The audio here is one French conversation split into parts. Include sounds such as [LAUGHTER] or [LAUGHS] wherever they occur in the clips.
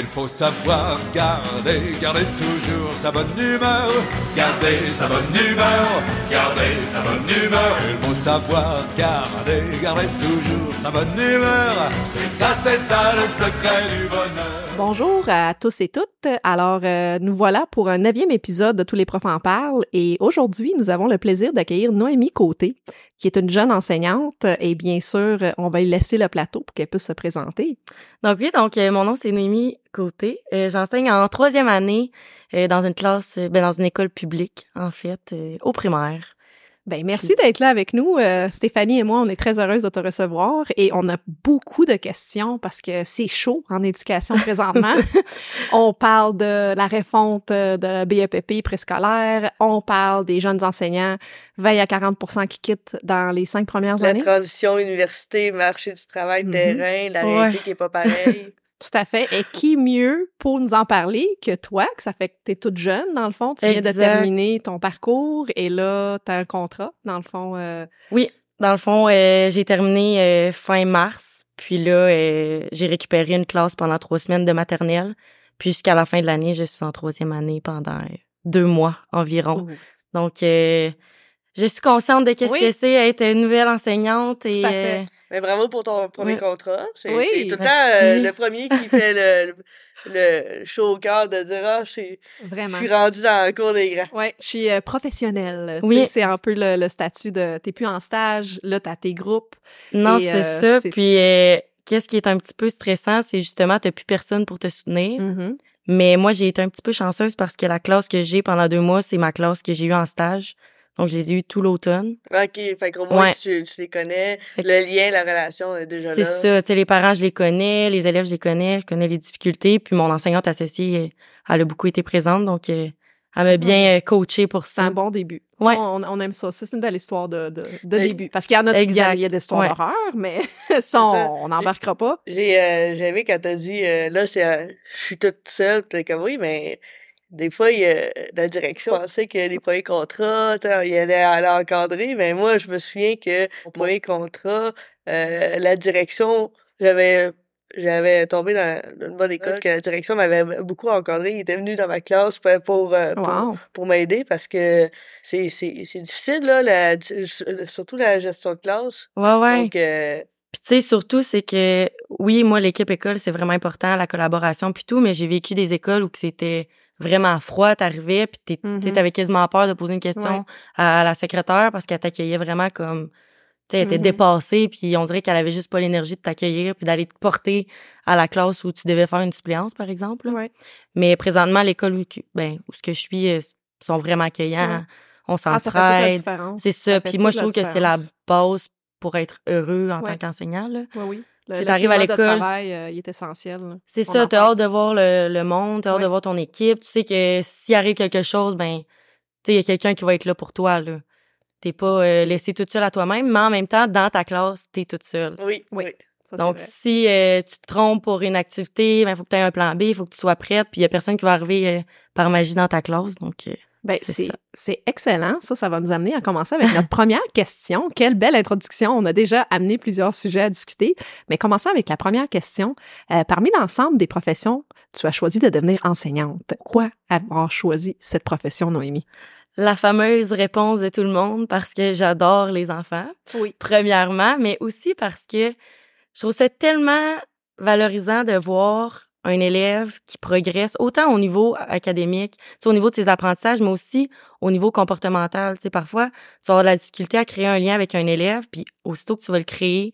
Il faut savoir garder, garder toujours sa bonne humeur. Garder sa bonne humeur, garder sa bonne humeur. Il faut savoir garder, garder toujours sa bonne humeur. C'est ça, c'est ça le secret du bonheur. Bonjour à tous et toutes. Alors, euh, nous voilà pour un neuvième épisode de Tous les profs en parlent et aujourd'hui, nous avons le plaisir d'accueillir Noémie Côté, qui est une jeune enseignante et bien sûr, on va lui laisser le plateau pour qu'elle puisse se présenter. Donc oui, donc euh, mon nom c'est Noémie Côté. Euh, J'enseigne en troisième année euh, dans une classe, euh, ben, dans une école publique en fait, euh, au primaire. Ben merci d'être là avec nous. Euh, Stéphanie et moi, on est très heureuses de te recevoir et on a beaucoup de questions parce que c'est chaud en éducation [LAUGHS] présentement. on parle de la refonte de BEPP préscolaire, on parle des jeunes enseignants 20 à 40% qui quittent dans les cinq premières La années. transition université, marché du travail, Mhm. terrain, la Ouais. réalité qui est pas pareille. Tout à fait. Et qui mieux pour nous en parler que toi, que ça fait que t'es toute jeune, dans le fond. Tu viens de terminer ton parcours et là, t'as un contrat, dans le fond. euh, Oui, dans le fond, euh, j'ai terminé euh, fin mars, puis là, j'ai récupéré une classe pendant trois semaines de maternelle, puis jusqu'à la fin de l'année, je suis en troisième année pendant deux mois environ. Donc, je suis consciente de qu'est-ce Oui. que c'est être une nouvelle enseignante et Tout à fait. euh, Mais bravo pour ton premier contrat. C'est Oui, tout le temps euh, le premier qui fait le, le chaud au cœur de dire Ah, je suis je suis rendu dans la cour des grands. Ouais, je suis euh, professionnelle. Oui. C'est un peu le, le statut de t'es plus en stage, là t'as tes groupes. non, c'est euh, ça. Puis, euh, qu'est-ce qui est un petit peu stressant, c'est justement, t'as plus personne pour te soutenir. Mhm. Mais moi, j'ai été un petit peu chanceuse parce que la classe que j'ai pendant deux mois, c'est ma classe que j'ai eue en stage. Donc, je les ai eus tout l'automne. OK, fait qu'au moins Ouais. tu, tu les connais. Fait Le lien, la relation est déjà C'est là. ça. Tu sais, les parents, je les connais. Les élèves, je les connais. Je connais les difficultés. Puis mon enseignante associée, elle a beaucoup été présente. Donc, euh, elle m'a bien euh, coachée pour C'est un ça. bon début. Ouais. On, on aime ça. C'est une belle histoire de, de, de début. Parce qu'il y en a, il y a, il y a des histoires Ouais. d'horreur, mais [LAUGHS] ça, on ça. on n'embarquera pas. J'ai euh, j'ai aimé quand t'as dit euh, là c'est euh, je suis toute seule, t'es comme oui, mais des fois il a la direction pensait que les premiers contrats, il allait aller encadrer, mais moi je me souviens que au premier contrat, euh, la direction, j'avais j'avais tombé dans une bonne école que la direction m'avait beaucoup encadré, il était venu dans ma classe pour pour, euh, pour, Wow. pour m'aider parce que c'est c'est c'est difficile là la surtout la gestion de classe. Ouais, ouais. Donc euh, Puis tu sais, surtout, c'est que, oui, moi, l'équipe école, c'est vraiment important, la collaboration puis tout, mais j'ai vécu des écoles où que c'était vraiment froid, t'arrivais, puis t'es- Mhm. t'avais quasiment peur de poser une question Ouais. à la secrétaire parce qu'elle t'accueillait vraiment comme, tu sais, elle était Mhm. dépassée, puis on dirait qu'elle avait juste pas l'énergie de t'accueillir puis d'aller te porter à la classe où tu devais faire une suppléance, par exemple. Ouais. Mais présentement, l'école où, ben, où ce que je suis, euh, sont vraiment accueillants, on Ah, s'entraide. C'est ça. Puis moi, je trouve que c'est la base pour être heureux en Ouais. tant qu'enseignant. là. Oui, oui. Le, Tu sais, le t'arrives à climat de l'école. travail, euh, il est essentiel. là. C'est On ça, t'as hâte de voir le, le monde, t'as hâte Ouais. de voir ton équipe. Tu sais que s'il arrive quelque chose, ben, tu sais, il y a quelqu'un qui va être là pour toi, là. T'es pas euh, laissé toute seule à toi-même, mais en même temps, dans ta classe, t'es toute seule. oui, Oui. oui. Ça, c'est Donc, vrai. si euh, tu te trompes pour une activité, ben, faut que tu aies un plan B, il faut que tu sois prête, puis il y a personne qui va arriver euh, par magie dans ta classe. Donc, euh, Ben, C'est excellent. Ça, ça va nous amener à commencer avec notre première [LAUGHS] question. Quelle belle introduction. On a déjà amené plusieurs sujets à discuter. Mais commençons avec la première question. Euh, parmi l'ensemble des professions, tu as choisi de devenir enseignante. Pourquoi avoir choisi cette profession, Noémie? la fameuse réponse de tout le monde, parce que j'adore les enfants. Oui. premièrement, mais aussi parce que je trouve ça tellement valorisant de voir un élève qui progresse autant au niveau académique, au niveau de ses apprentissages, mais aussi au niveau comportemental. Parfois, tu vas avoir de la difficulté à créer un lien avec un élève, puis aussitôt que tu vas le créer,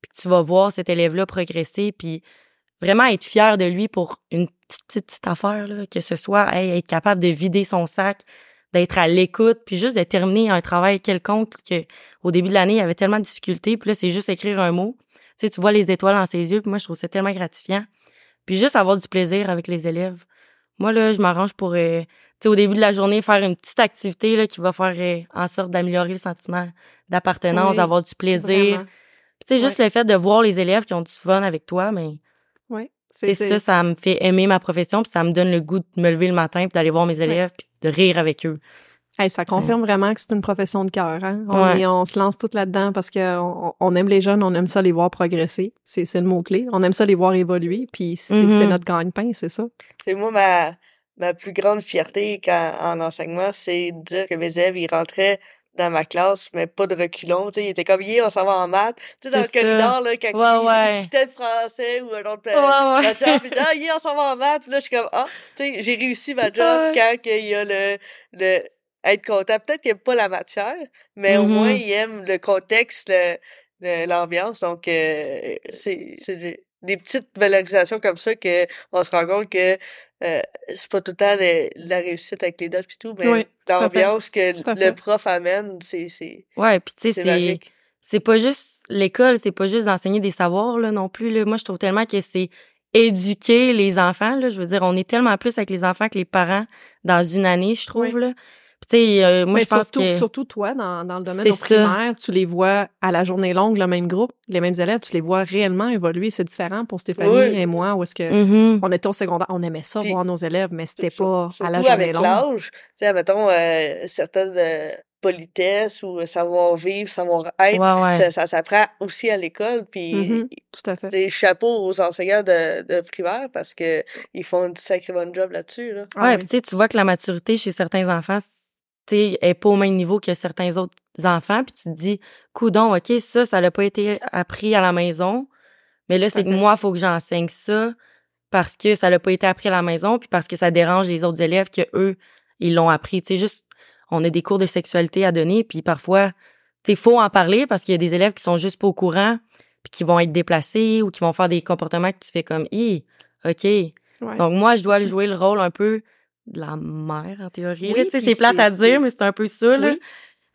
puis que tu vas voir cet élève-là progresser, puis vraiment être fier de lui pour une petite, petite, affaire, que ce soit hey, être capable de vider son sac, d'être à l'écoute, puis juste de terminer un travail quelconque que au début de l'année, il avait tellement de difficultés, puis là, c'est juste écrire un mot. Tu tu vois les étoiles dans ses yeux, puis moi, je trouve ça tellement gratifiant. Puis juste avoir du plaisir avec les élèves. Moi, là, je m'arrange pour, euh, tu sais, au début de la journée, faire une petite activité là, qui va faire euh, en sorte d'améliorer le sentiment d'appartenance, Oui, d'avoir du plaisir. Tu sais, juste le fait de voir les élèves qui ont du fun avec toi, mais Oui. c'est ça, ça me fait aimer ma profession, puis ça me donne le goût de me lever le matin, puis d'aller voir mes élèves, puis de rire avec eux. Hey, ça confirme vraiment que c'est une profession de cœur. Hein? On, Ouais. est- on se lance tout là-dedans parce que on, on aime les jeunes, on aime ça les voir progresser. C'est c'est le mot-clé. On aime ça les voir évoluer, puis c'est Mhm. c'est notre gagne-pain, c'est ça. C'est moi, ma, ma plus grande fierté quand, en enseignement, c'est de dire que mes élèves, ils rentraient dans ma classe, mais pas de reculons. Tu sais, ils étaient comme, yeah, on s'en va en maths. Tu sais, dans le C'est corridor, là, quand Ouais, ils ouais. citaient le français ou un autre euh, Ouais, ouais. matière, puis ah, yeah, on s'en va en maths. Puis là, je suis comme, ah, tu sais, j'ai réussi ma job quand il y a le, le, être content. Peut-être qu'il n'aime pas la matière, mais au moins, il aime le contexte, l'ambiance. Donc, euh, c'est, des, des petites valorisations comme ça que on se rend compte que euh, c'est pas tout le temps le- la réussite avec les notes et tout, mais Oui, l'ambiance que le prof amène, c'est, Ouais, puis tu sais, c'est c'est pas juste l'école, c'est pas juste d'enseigner des savoirs là non plus là. Moi, je trouve tellement que c'est éduquer les enfants là, je veux dire on est tellement plus avec les enfants que les parents dans une année, je trouve Oui. là. Tu sais euh, moi Mais je pense surtout, que surtout toi, dans, dans le domaine au primaire, tu les vois à la journée longue, le même groupe, les mêmes élèves, tu les vois réellement évoluer. C'est différent pour Stéphanie Oui. et moi, où est-ce que Mhm. on était au secondaire, on aimait ça, Puis- voir nos élèves, mais c'était pas à la journée avec longue. l'âge, tu sais, mettons, euh, certaines euh, politesses ou savoir-vivre, savoir-être, Ouais, ouais. ça, ça s'apprend aussi à l'école, puis Mhm, Tout à fait. des chapeaux aux enseignants de, de primaire parce que ils font une sacrée bonne job là-dessus, là. Ah ouais, oui. puis tu sais, tu vois que la maturité chez certains enfants, tu est pas au même niveau que certains autres enfants, puis tu te dis, coudon, ok, ça, ça n'a pas été appris à la maison, mais là, c'est que moi, faut que j'enseigne ça parce que ça n'a pas été appris à la maison, puis parce que ça dérange les autres élèves que eux, ils l'ont appris. Tu sais, juste, on a des cours de sexualité à donner, puis parfois, tu faut en parler parce qu'il y a des élèves qui sont juste pas au courant, puis qui vont être déplacés ou qui vont faire des comportements que tu fais comme, hi, ok, Ouais. donc moi, je dois jouer le rôle un peu de la mère en théorie. Oui, c'est plate à dire, mais c'est un peu ça. Là. Oui.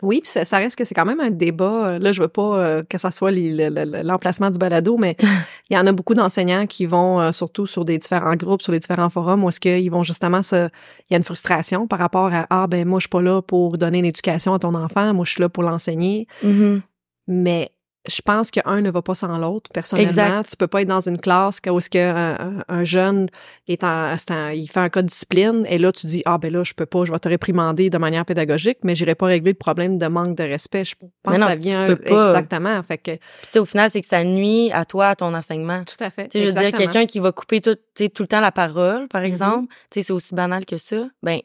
Oui, puis ça, ça reste que c'est quand même un débat. Euh, Là, je veux pas euh, que ça soit l'emplacement du balado, mais [LAUGHS] il y en a beaucoup d'enseignants qui vont, euh, surtout sur des différents groupes, sur les différents forums, où est-ce qu'ils vont justement se... Il y a une frustration par rapport à « Ah, ben moi, je suis pas là pour donner une éducation à ton enfant, moi, je suis là pour l'enseigner. Mhm. » Mais je pense qu'un ne va pas sans l'autre, personnellement. Exact. Tu peux pas être dans une classe où est-ce que un, un- un jeune est en, il fait un cas de discipline et là tu dis ah ben là je peux pas, je vais te réprimander de manière pédagogique, mais j'irai pas régler le problème de manque de respect. Je pense non, que ça tu vient peux pas. exactement. Fait que Puis, tu sais, au final, c'est que ça nuit à toi, à ton enseignement. tout à fait. Tu sais, je veux dire, quelqu'un qui va couper tout, tu tout le temps la parole, Mm-hmm. par exemple, tu sais, c'est aussi banal que ça. Ben,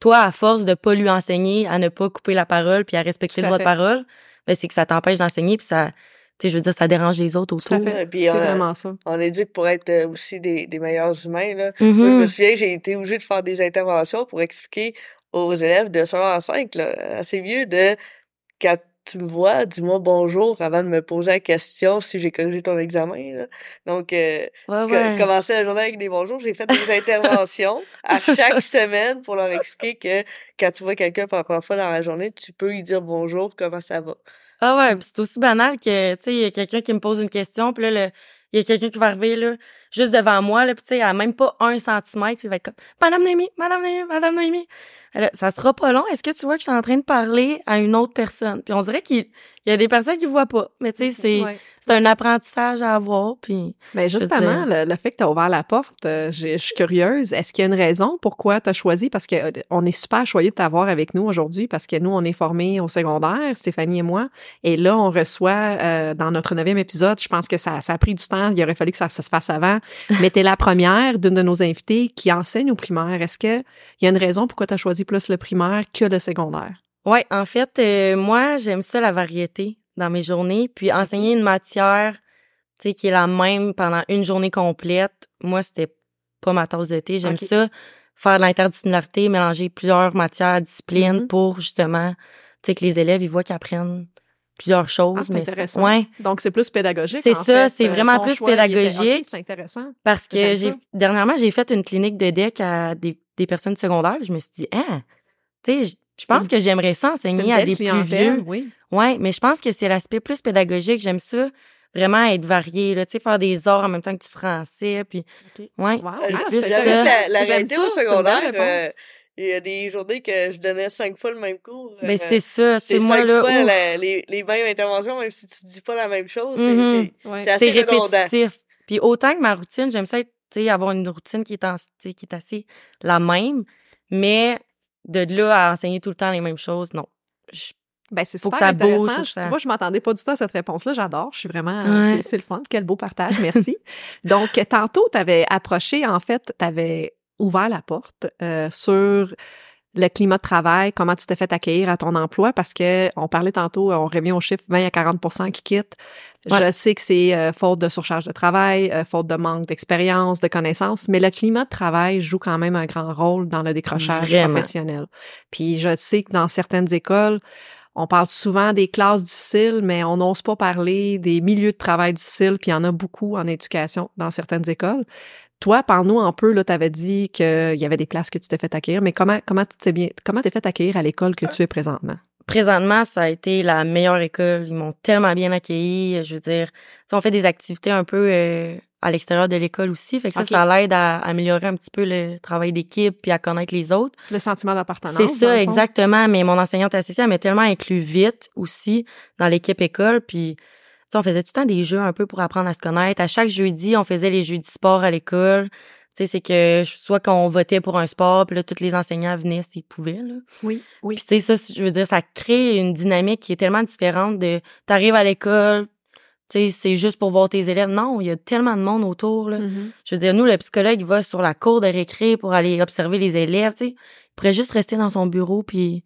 toi, à force de pas lui enseigner à ne pas couper la parole puis à respecter Tout le droit de parole, c'est que ça t'empêche d'enseigner puis ça, tu sais, je veux dire, ça dérange les autres Tout à autour. fait. Et puis, C'est on, a- vraiment ça. on éduque pour être euh, aussi des, des meilleurs humains, là. Moi, je me souviens, j'ai été obligée de faire des interventions pour expliquer aux élèves de 1 en 5, là, assez vieux, de quand tu me vois, dis-moi bonjour avant de me poser la question si j'ai corrigé ton examen. Là. Donc, euh, Ouais, commencer la journée avec des bonjours, j'ai fait des interventions à chaque [LAUGHS] semaine pour leur expliquer que quand tu vois quelqu'un pour la première fois dans la journée, tu peux lui dire bonjour, comment ça va. Ah ouais, c'est aussi banal que, tu sais, il y a quelqu'un qui me pose une question, puis là, il y a quelqu'un qui va arriver, là, juste devant moi, là, puis tu sais, à même pas un centimètre, puis il va être comme « Madame Noémie, Madame Noémie, Madame Noémie! » Ça sera pas long. Est-ce que tu vois que je suis en train de parler à une autre personne? Puis on dirait qu'il il y a des personnes qui voient pas, mais tu sais, c'est Ouais. c'est un apprentissage à avoir, puis... Mais veux justement, le, le fait que tu as ouvert la porte, euh, je suis curieuse. Est-ce qu'il y a une raison pourquoi tu as choisi? Parce que euh, on est super choyés de t'avoir avec nous aujourd'hui parce que nous, on est formés au secondaire, Stéphanie et moi. Et là, on reçoit euh, dans notre neuvième épisode, je pense que ça, ça a pris du temps. Il aurait fallu que ça, ça se fasse avant. Mais tu es la première d'une de nos invités qui enseigne au primaire. Est-ce qu'il y a une raison pourquoi tu as choisi plus le primaire que le secondaire? Ouais, en fait, euh, moi, j'aime ça la variété dans mes journées, puis enseigner une matière, tu sais, qui est la même pendant une journée complète. Moi, c'était pas ma tasse de thé. J'aime ça, faire de l'interdisciplinarité, mélanger plusieurs matières, disciplines Mhm. pour justement, tu sais, que les élèves ils voient qu'ils apprennent plusieurs choses. Ah, c'est mais intéressant. Ouais, Donc, c'est plus pédagogique. C'est ça, c'est Euh, vraiment plus choix, pédagogique. c'est intéressant. parce que j'ai dernièrement j'ai fait une clinique de deck à des, des personnes secondaires. Je me suis dit, ah, tu sais, je- pense que j'aimerais ça enseigner à des plus vieux. Oui. Ouais, mais je pense que c'est l'aspect plus pédagogique. J'aime ça, vraiment être varié, là, tu sais, faire des arts en même temps que du français, puis ouais, Wow, c'est ah, plus ça. la, la J'aime réalité ça, au secondaire, euh, il y a des journées que je donnais cinq fois le même cours. Mais euh, c'est ça, c'est moi, cinq là, fois la- les, les mêmes interventions, même si tu dis pas la même chose. c'est- Mhm. c'est- Ouais. c'est assez redondant. répétitif. Puis autant que ma routine, j'aime ça être, sais, avoir une routine qui est, en, qui est assez la même, mais de là à enseigner tout le temps les mêmes choses, non. Je- Ben, c'est que super ça bouge, intéressant. que Je- ça- Tu vois, je m'attendais pas du tout à cette réponse-là. J'adore. Je suis vraiment... Ouais. c'est- C'est le fun. Quel beau partage. Merci. [LAUGHS] Donc, tantôt, tu avais approché, en fait, tu avais ouvert la porte euh, sur le climat de travail, comment tu t'es fait accueillir à ton emploi, parce que on parlait tantôt, on revient au chiffre 20 à 40% qui quittent. Je sais que c'est euh, faute de surcharge de travail, euh, faute de manque d'expérience, de connaissances, mais le climat de travail joue quand même un grand rôle dans le décrochage Vraiment. professionnel. Puis je sais que dans certaines écoles, on parle souvent des classes difficiles, mais on n'ose pas parler des milieux de travail difficiles, puis il y en a beaucoup en éducation dans certaines écoles. Toi, parle-nous un peu, là, tu avais dit qu'il y avait des places que tu t'es fait accueillir, mais comment, comment tu t'es bien, comment t'es fait accueillir à l'école que tu es présentement? présentement, ça a été la meilleure école. Ils m'ont tellement bien accueilli. Je veux dire, on fait des activités un peu euh, à l'extérieur de l'école aussi. Fait que ça, ça l'aide à améliorer un petit peu le travail d'équipe puis à connaître les autres. Le sentiment d'appartenance. C'est ça, exactement. Mais mon enseignante associée, elle m'a tellement inclus vite aussi dans l'équipe école. Puis, on faisait tout le temps des jeux un peu pour apprendre à se connaître. À chaque jeudi, on faisait les jeux du sport à l'école. Tu sais, c'est que soit qu'on votait pour un sport, puis là, tous les enseignants venaient s'ils pouvaient, là. Oui, oui. Puis tu sais, ça, je veux dire, ça crée une dynamique qui est tellement différente de t'arrives à l'école, tu sais, c'est juste pour voir tes élèves. Non, il y a tellement de monde autour, là. Mhm. Je veux dire, nous, le psychologue, il va sur la cour de récré pour aller observer les élèves, tu sais. Il pourrait juste rester dans son bureau puis,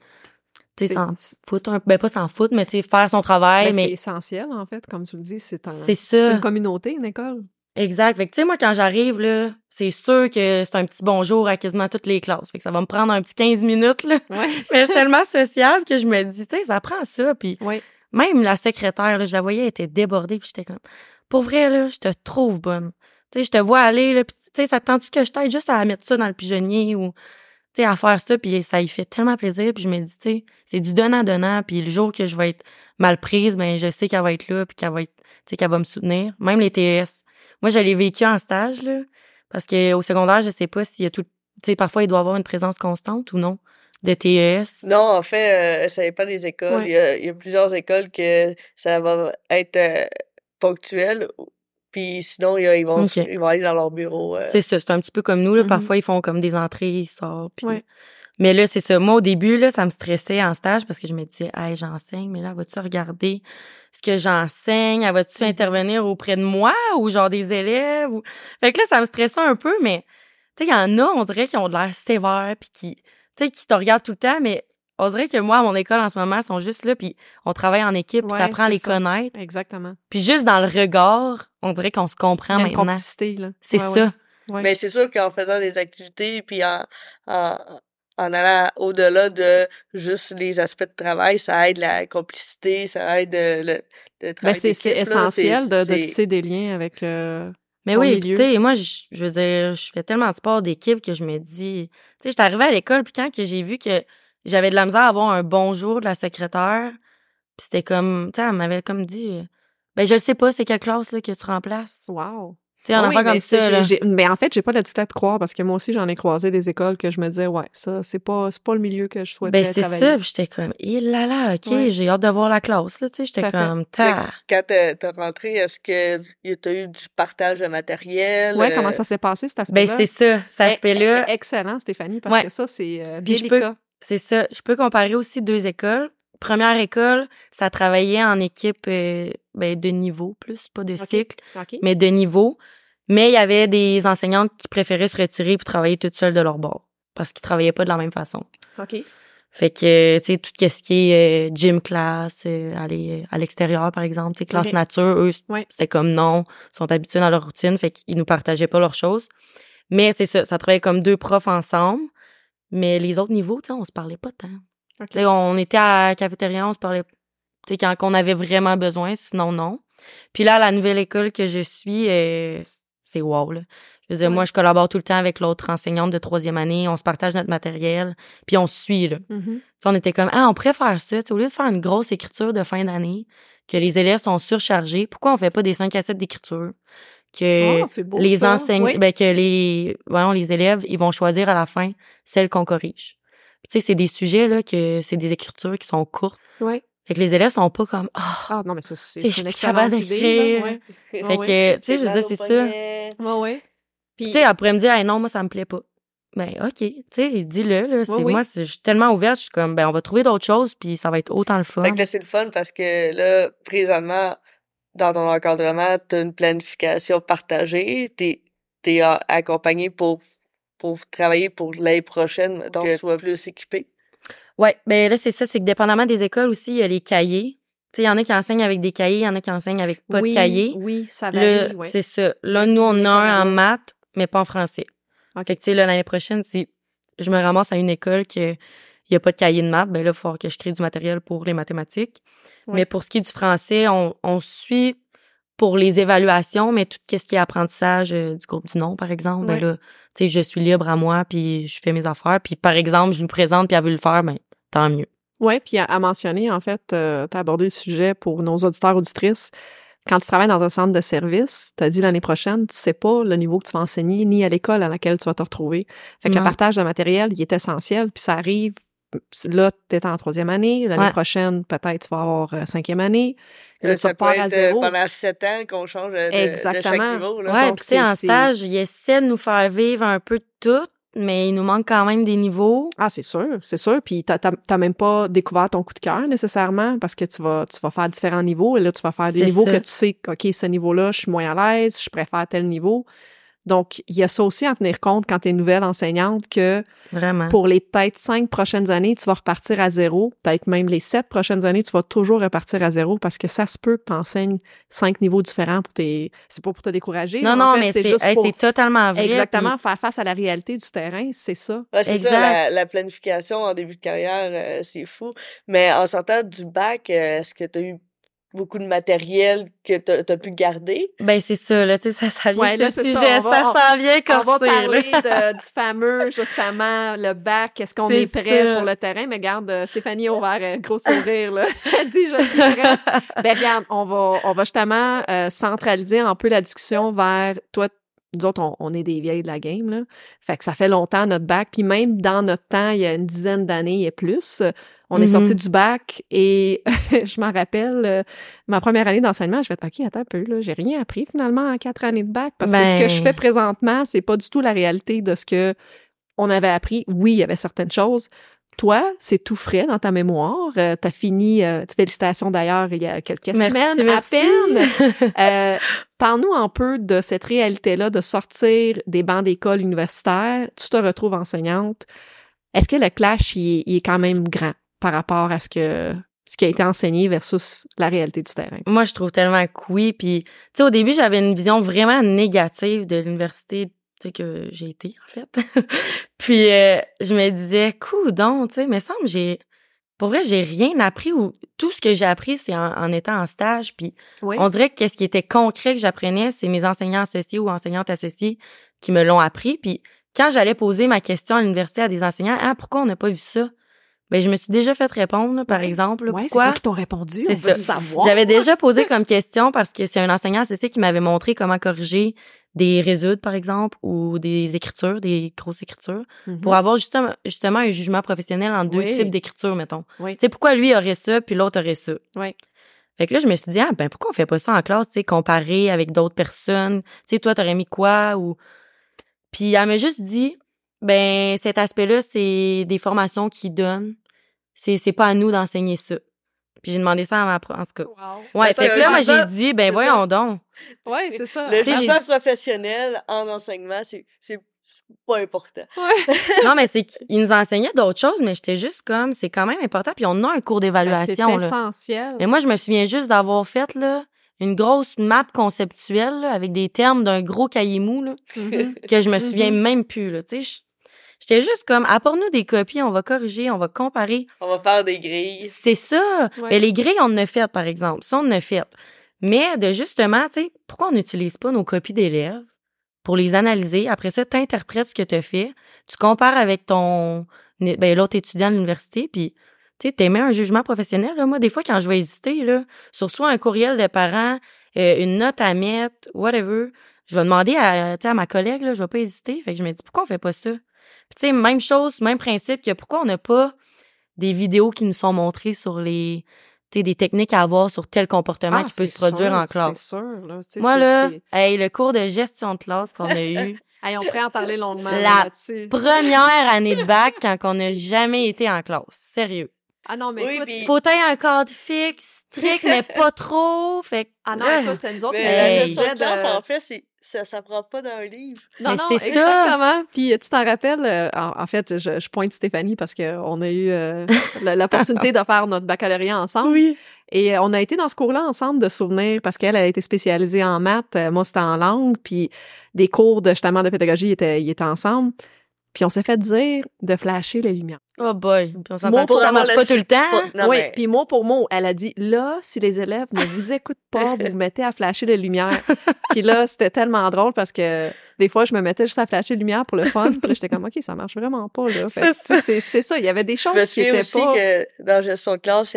tu sais, C'est- s'en foutre un, ben pas s'en foutre, mais tu sais, faire son travail, Ben, C'est mais essentiel, en fait, comme tu le dis. C'est un, C'est c'est une communauté, une école. Exact. Fait que, tu sais, moi, quand j'arrive, là, c'est sûr que c'est un petit bonjour à quasiment toutes les classes. Fait que ça va me prendre un petit 15 minutes, là. Ouais. [LAUGHS] Mais je suis tellement sociable que je me dis, tu sais, ça prend ça. Puis même la secrétaire, là, je la voyais, elle était débordée. Puis j'étais comme, pour vrai, là, je te trouve bonne. Tu sais, je te vois aller, là, puis tu sais, ça te tente que je t'aide juste à mettre ça dans le pigeonnier ou, tu sais, à faire ça. Puis ça y fait tellement plaisir. Puis je me dis, tu sais, c'est du donnant-donnant. Puis le jour que je vais être mal prise, ben je sais qu'elle va être là, puis qu'elle va être, tu sais, qu'elle va me soutenir. Même les TS. Moi, je l'ai vécu en stage, là, parce que au secondaire, je sais pas s'il y a tout, tu sais, parfois il doit y avoir une présence constante ou non de TES. Non, en fait, euh, ça dépend des écoles. Ouais. Il, y a, il y a plusieurs écoles que ça va être euh, ponctuel. Puis sinon, ils, vont, ils vont aller dans leur bureau. euh. C'est ça, c'est un petit peu comme nous, là. Mhm. Parfois, ils font comme des entrées, ils sortent. puis- Ouais. Mais là, c'est ça. Moi, au début, là, ça me stressait en stage parce que je me disais, hey, j'enseigne, mais là, vas-tu regarder ce que j'enseigne? Va-tu Mhm. intervenir auprès de moi ou genre des élèves? Ou... Fait que là, ça me stressait un peu, mais tu sais, il y en a, on dirait, qui ont de l'air sévères puis qui, tu sais, qui te regardent tout le temps, mais on dirait que moi, à mon école, en ce moment, ils sont juste là puis on travaille en équipe puis Ouais, t'apprends à les ça. connaître. Exactement. Puis juste dans le regard, on dirait qu'on se comprend une maintenant. complicité, là. C'est Ouais, ça. ouais. Ouais. Mais c'est sûr qu'en faisant des activités, puis en, en, en allant au-delà de juste les aspects de travail, ça aide la complicité, ça aide euh, le, le Ben, travail c'est c'est d'équipe, là. essentiel de, de tisser des liens avec euh, Mais ton oui, tu sais, moi, je, je veux dire, je fais tellement de sport d'équipe que je me dis, tu sais, j'étais arrivée à l'école puis quand que j'ai vu que j'avais de la misère à avoir un bonjour de la secrétaire, puis c'était comme, tu sais, elle m'avait comme dit, euh, ben je sais pas, c'est quelle classe là que tu remplaces. Wow. Tu sais, en Ah oui, mais comme ça là. j'ai- j'ai- Mais en fait, j'ai pas la difficulté de croire parce que moi aussi, j'en ai croisé des écoles que je me disais, ouais, ça, c'est pas, c'est pas le milieu que je souhaitais Ben c'est ça, puis j'étais comme, il là là, ok, Ouais. j'ai hâte de voir la classe là, tu sais, à j'étais comme, ta. Quand t'es t'es rentré, est-ce que tu as eu du partage de matériel? Ouais, euh, comment ça s'est passé, cet Ben aspect-là? c'est ça, cet Eh, aspect-là. eh, Excellent, Stéphanie, parce Ouais. que ça, c'est euh, Puis je peux- délicat. C'est ça. Je peux comparer aussi deux écoles. Première école, ça travaillait en équipe euh, ben, de niveau plus, pas de cycle, OK. mais de niveau. Mais il y avait des enseignantes qui préféraient se retirer pour travailler toutes seules de leur bord parce qu'ils travaillaient pas de la même façon. OK. Fait que, tu sais, tout ce qui est euh, gym class, euh, aller à l'extérieur, par exemple, tu sais, classe nature, eux, Ouais. c'était comme non, ils sont habitués dans leur routine, fait qu'ils nous partageaient pas leurs choses. Mais c'est ça, ça travaillait comme deux profs ensemble. Mais les autres niveaux, tu sais, on se parlait pas tant. OK. Tu sais, on était à la cafétéria, on se parlait, tu sais, quand on avait vraiment besoin, sinon non. Puis là, la nouvelle école que je suis, euh, c'est wow, là. Je veux dire, Ouais. moi, je collabore tout le temps avec l'autre enseignante de troisième année, on se partage notre matériel, puis on se suit, là. Mhm. Sais, on était comme, ah, on faire ça, au lieu de faire une grosse écriture de fin d'année, que les élèves sont surchargés, pourquoi on fait pas des 5 à 7 d'écriture? Que Ah, beau, les enseignants, Oui. ben, que les, voyons, les élèves, ils vont choisir à la fin celle qu'on corrige. Tu sais, c'est des sujets, là, que c'est des écritures qui sont courtes. Ouais. Fait que les élèves sont pas comme, ah, Ah, non, mais ça, c'est une excellente idée, d'écrire. là, [LAUGHS] ouais. fait ouais. que, tu sais, je veux dire, c'est ça. Ouais, ouais. Puis, Tu sais, elle pourrait me dire, hey, non, moi, ça me plaît pas. ben OK, tu sais, dis-le là, c'est moi c'est- je suis tellement ouverte, je suis comme ben on va trouver d'autres choses puis ça va être autant le fun. Fait que là, c'est le fun parce que là, présentement, dans ton encadrement, t'as une planification partagée, t'es, t'es a- accompagné pour, pour travailler pour l'année prochaine, donc tu sois plus équipé? Ouais, ben là c'est ça, c'est que dépendamment des écoles aussi, il y a les cahiers. Tu sais, il y en a qui enseignent avec des cahiers, il y en a qui enseignent avec pas oui, de cahiers. Oui, ça varie, ouais. c'est ça. Là, nous, on a un en maths, mais pas en français. Fait que, tu sais, là, l'année prochaine, si je me ramasse à une école que il y a pas de cahier de maths, ben là, il falloir que je crée du matériel pour les mathématiques. Ouais. Mais pour ce qui est du français, on, on suit pour les évaluations, mais tout ce qui est apprentissage euh, du groupe du nom, par exemple, Ouais. ben là, tu sais, je suis libre à moi, puis je fais mes affaires. Puis, par exemple, je lui présente, puis elle veut le faire, ben tant mieux. Oui, puis à, à mentionner, en fait, euh, tu as abordé le sujet pour nos auditeurs, auditrices. Quand tu travailles dans un centre de service, tu as dit l'année prochaine, tu sais pas le niveau que tu vas enseigner, ni à l'école à laquelle tu vas te retrouver. Fait que le partage de matériel, il est essentiel, puis ça arrive. Là, tu es en troisième année. L'année Ouais. prochaine, peut-être, tu vas avoir euh, cinquième année. Là, tu ça peut repars à être euh, zéro. pendant sept ans qu'on change de, Exactement. chaque niveau. Là. Ouais, puis tu sais, en stage, il essaie de nous faire vivre un peu de tout, mais il nous manque quand même des niveaux. Ah, c'est sûr, c'est sûr. Puis t'as t'as- t'as même pas découvert ton coup de cœur nécessairement parce que tu vas tu vas faire différents niveaux et là tu vas faire des niveaux ça. que tu sais ok ce niveau-là je suis moins à l'aise, je préfère tel niveau. Donc il y a ça aussi à tenir compte quand tu es nouvelle enseignante que Vraiment. pour les peut-être cinq prochaines années tu vas repartir à zéro, peut-être même les sept prochaines années tu vas toujours repartir à zéro parce que ça se peut que tu enseignes cinq niveaux différents pour tes c'est pas pour te décourager. non, en non, fait, mais c'est juste hey, pour totalement vrai. exactement faire face à la réalité du terrain, c'est ça. Ouais, c'est ça, la, la planification en début de carrière, euh, c'est fou. Mais en sortant du bac, euh, est-ce que tu as eu beaucoup de matériel que tu as pu garder? Ben, c'est ça, là, tu sais, ça, ça vient Ouais, là, sujet, ça, s'en vient On va parler de- [LAUGHS] du fameux, justement, le bac. Est-ce qu'on est, prêt ça. pour le terrain? Mais regarde, euh, Stéphanie a ouvert un gros sourire, là. [LAUGHS] Elle dit, je suis prête. [LAUGHS] ben, regarde, on va, on va justement euh, centraliser un peu la discussion vers toi. Nous autres, on, on est des vieilles de la game, là. Fait que ça fait longtemps notre bac. Puis même dans notre temps, il y a une dizaine d'années et plus, on est Mhm. sorti du bac et [LAUGHS] je m'en rappelle, euh, ma première année d'enseignement, je fais OK, attends un peu, là, j'ai rien appris finalement en quatre années de bac parce que ce que je Ben- fais présentement, c'est pas du tout la réalité de ce que on avait appris. Oui, il y avait certaines choses. Toi, c'est tout frais dans ta mémoire. Euh, T'as fini, euh, félicitations d'ailleurs, il y a quelques Merci, semaines merci. à peine. [LAUGHS] Euh, Parle-nous un peu de cette réalité-là de sortir des bancs d'école universitaire. Tu te retrouves enseignante. Est-ce que le clash, il est, il est quand même grand? Par rapport à ce que ce qui a été enseigné versus la réalité du terrain? Moi, je trouve tellement que oui. Puis, tu sais, au début, j'avais une vision vraiment négative de l'université, tu sais, que j'ai été, en fait. [LAUGHS] puis, euh, je me disais, coudon, tu sais, mais semble j'ai... Pour vrai, j'ai rien appris ou tout ce que j'ai appris, c'est en, en étant en stage. Puis, Oui. on dirait que qu'est-ce qui était concret que j'apprenais, c'est mes enseignants associés ou enseignantes associées qui me l'ont appris. Puis, quand j'allais poser ma question à l'université à des enseignants, ah, pourquoi on n'a pas vu ça? Ben, je me suis déjà fait répondre, par exemple. Ouais, c'est pourquoi? quoi qui t'ont répondu? C'est On veut ça. savoir. J'avais déjà posé comme question parce que c'est un enseignant associé qui m'avait montré comment corriger des résudes, par exemple, ou des écritures, des grosses écritures, Mhm. pour avoir justement, justement un jugement professionnel en deux Oui. types d'écriture, mettons. Oui. Tu sais, pourquoi lui aurait ça, puis l'autre aurait ça? Oui. Fait que là, je me suis dit, ah, ben, pourquoi on fait pas ça en classe, tu sais, comparer avec d'autres personnes? Tu sais, toi, t'aurais mis quoi? Ou... Puis elle m'a juste dit, ben, cet aspect-là, c'est des formations qui donnent. C'est, c'est pas à nous d'enseigner ça. Puis j'ai demandé ça à ma pro- en tout cas. Wow. Ouais, fait que là, moi, j'ai dit, ben, c'est voyons donc. Ouais, c'est ça. Le dit- professionnel en enseignement, c'est c'est pas important. Ouais. [LAUGHS] non, mais c'est qu'il nous enseignait d'autres choses, mais j'étais juste comme, c'est quand même important. Puis on a un cours C'est d'évaluation, là. essentiel. Mais moi, je me souviens juste d'avoir fait, là, une grosse map conceptuelle, là, avec des termes d'un gros cahier mou, là, Mhm. que je me souviens Mhm. même plus, là. Tu sais, je- j'étais juste comme, apporte-nous des copies, on va corriger, on va comparer. On va faire des grilles. C'est ça. Ouais. Mais les grilles, on en a fait, par exemple. Ça, on en a fait. Mais de justement, tu sais, pourquoi on n'utilise pas nos copies d'élèves pour les analyser? Après ça, tu interprètes ce que tu as fait. Tu compares avec ton ben, l'autre étudiant de l'université, puis tu sais, t'émets un jugement professionnel. Là. Moi, des fois, quand je vais hésiter, là, sur soit un courriel de parents, euh, une note à mettre, whatever, je vais demander à, tu sais, à ma collègue, là, je vais pas hésiter. Fait que je me dis, pourquoi on fait pas ça? Puis tu sais, même chose, même principe que pourquoi on n'a pas des vidéos qui nous sont montrées sur les des techniques à avoir sur tel comportement Ah, qui peut se produire sûr, en classe. Sûr, là. Moi, là, hey, le cours de gestion de classe qu'on a eu, [LAUGHS] Hey, on pourrait en parler longuement La. Première année de bac quand on n'a jamais été en classe. Sérieux. Ah non, mais Oui, écoute, Faut être un cadre fixe, strict, mais pas [LAUGHS] trop. Fait que, ah non, écoute, nous autres, Mais on la gestion de en fait, c'est, ça s'apprend pas dans un livre. Non, Mais non, c'est ça. exactement. Puis tu t'en rappelles, euh, en, en fait, je, je pointe Stéphanie parce qu'on a eu euh, [LAUGHS] l'opportunité de faire notre baccalauréat ensemble. Oui. Et euh, on a été dans ce cours-là ensemble de souvenirs parce qu'elle a été spécialisée en maths, moi c'était en langue, puis des cours de justement de pédagogie ils étaient, ils étaient ensemble. Puis on s'est fait dire de flasher les lumières. Oh boy. Puis on s'entend pour ça marche pas tout le temps. Non, oui, mais- puis mot pour mot, elle a dit là, si les élèves ne vous écoutent pas, vous vous mettez à flasher les lumières. [LAUGHS] puis là, c'était tellement drôle parce que des fois, je me mettais juste à flasher les lumières pour le fun. Puis j'étais comme, OK, ça marche vraiment pas, là. C'est ça. Il y avait des Je choses me qui étaient aussi pas... que dans la gestion de classe,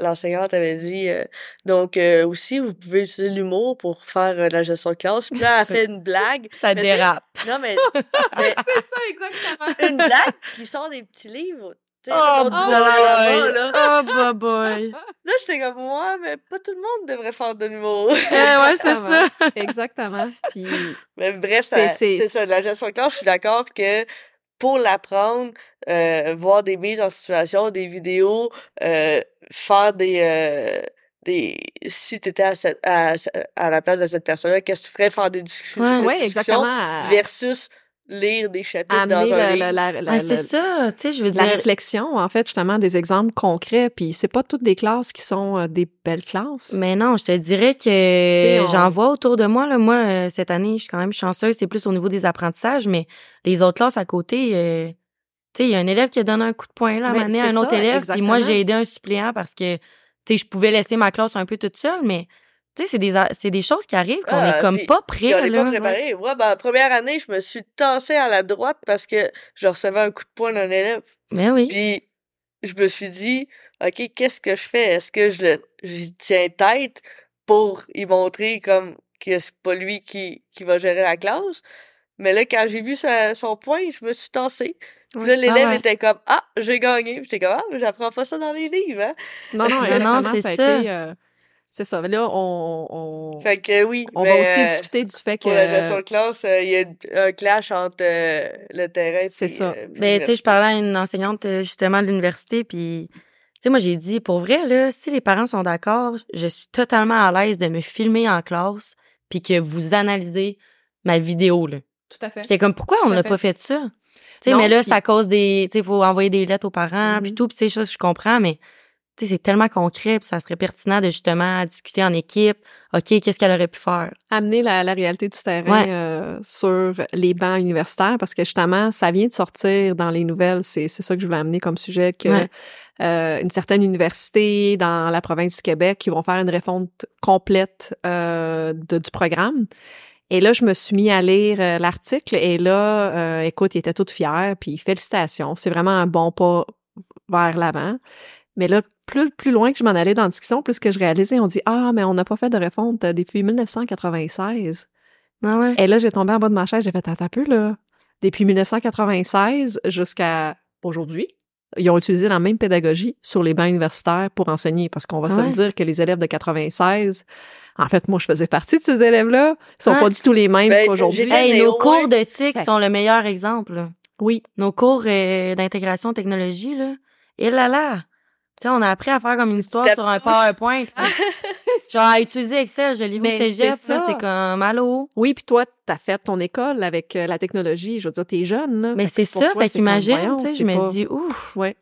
l'enseignante avait dit euh, donc euh, aussi vous pouvez utiliser l'humour pour faire euh, la gestion de classe. Puis là, elle a fait une blague. Ça Mais dérape. Non, mais, [LAUGHS] mais C'est ça, exactement. une blague qui sort des petits livres. Oh boy. là. Oh boy, boy. [LAUGHS] Là, j'étais comme moi, mais pas tout le monde devrait faire de l'humour. Eh ouais, c'est ça. Exactement. Puis [LAUGHS] Mais bref, C'est- ça- c'est- c'est ça, de la gestion de classe, je suis d'accord que pour l'apprendre, euh, voir des mises en situation, des vidéos, euh, faire des... euh, des si tu étais à, cette- à, à la place de cette personne-là, qu'est-ce que tu ferais? Faire des discussions, Ouais. des oui, exactement. à- versus lire des chapitres amener dans un la, livre. la, la, la- Ah, c'est la- ça. Tu sais, je veux la dire. réflexion, en fait, justement, des exemples concrets. Puis c'est pas toutes des classes qui sont euh, des belles classes. Mais non, je te dirais que on- j'en vois autour de moi. Là. Moi, euh, cette année, je suis quand même chanceuse. C'est plus au niveau des apprentissages, mais les autres classes à côté, euh, tu sais, il y a un élève qui a donné un coup de poing là, à un autre ça, élève. Puis moi, j'ai aidé un suppléant parce que, tu sais, je pouvais laisser ma classe un peu toute seule, mais tu sais, c'est des, a- c'est des choses qui arrivent qu'on Ah, est comme puis- pas prêt. on n'est là. pas préparé. Moi, ben, première année, je me suis tassée à la droite parce que je recevais un coup de poing d'un élève. Mais oui. Puis je me suis dit, OK, qu'est-ce que je fais? Est-ce que je le j'y tiens tête pour y montrer comme que c'est pas lui qui, qui va gérer la classe? Mais là, quand j'ai vu sa- son point, je me suis tassée. Puis là, l'élève Ah ouais. était comme, ah, j'ai gagné. J'étais comme, ah, mais j'apprends pas ça dans les livres, hein? Non, non, Non, c'est ça a été, euh, c'est ça. Là, on, on, Fait que oui. on mais, va aussi euh, discuter du fait que... Pour la gestion de classe, euh, il y a un clash entre euh, le terrain C'est ça. euh, puis Ben, tu sais, je parlais à une enseignante justement de l'université, puis tu sais, moi j'ai dit pour vrai là, si les parents sont d'accord, je suis totalement à l'aise de me filmer en classe, puis que vous analysez ma vidéo là. Tout à fait. J'étais comme pourquoi Tout on n'a pas fait ça? Tu sais, mais là c'est à cause des, tu sais, faut envoyer des lettres aux parents, puis Mhm. tout, puis ces choses je comprends, mais tu sais, c'est tellement concret, puis ça serait pertinent de justement discuter en équipe. Ok, qu'est-ce qu'elle aurait pu faire? Amener la, la réalité du terrain Ouais. euh, sur les bancs universitaires parce que justement, ça vient de sortir dans les nouvelles. C'est, c'est ça que je voulais amener comme sujet, que Ouais. euh, une certaine université dans la province du Québec qui vont faire une refonte complète euh, de- du programme. Et là, je me suis mis à lire euh, l'article et là, euh, écoute, il était tout fier, puis félicitations. C'est vraiment un bon pas vers l'avant. Mais là, plus, plus loin que je m'en allais dans la discussion, plus que je réalisais, on dit Ah, mais on n'a pas fait de refonte euh, depuis 1996. Ah ouais. Et là, j'ai tombé en bas de ma chaise, j'ai fait Attends un peu, là. Depuis 1996 jusqu'à aujourd'hui, ils ont utilisé la même pédagogie sur les bancs universitaires pour enseigner. Parce qu'on va se Ouais. le dire que les élèves de 96, en fait, moi, je faisais partie de ces élèves-là. Ils sont Ah. pas du tout les mêmes Ben, qu'aujourd'hui. Hey, nos néo, cours ouais. de TIC Ouais. sont le meilleur exemple. là. Oui. Nos cours euh, d'intégration technologie, là. Et là là. Sais, on a appris à faire comme une histoire sur un PowerPoint. [LAUGHS] Genre, à utiliser Excel, je l'ai vu cégep, c'est là, ça. c'est comme, allô? Oui, puis toi, t'as fait ton école avec euh, la technologie. Je veux dire, t'es jeune, là. Mais c'est ça, toi, fait qu'imagine, tu sais, je me dis, ouf. Ouais.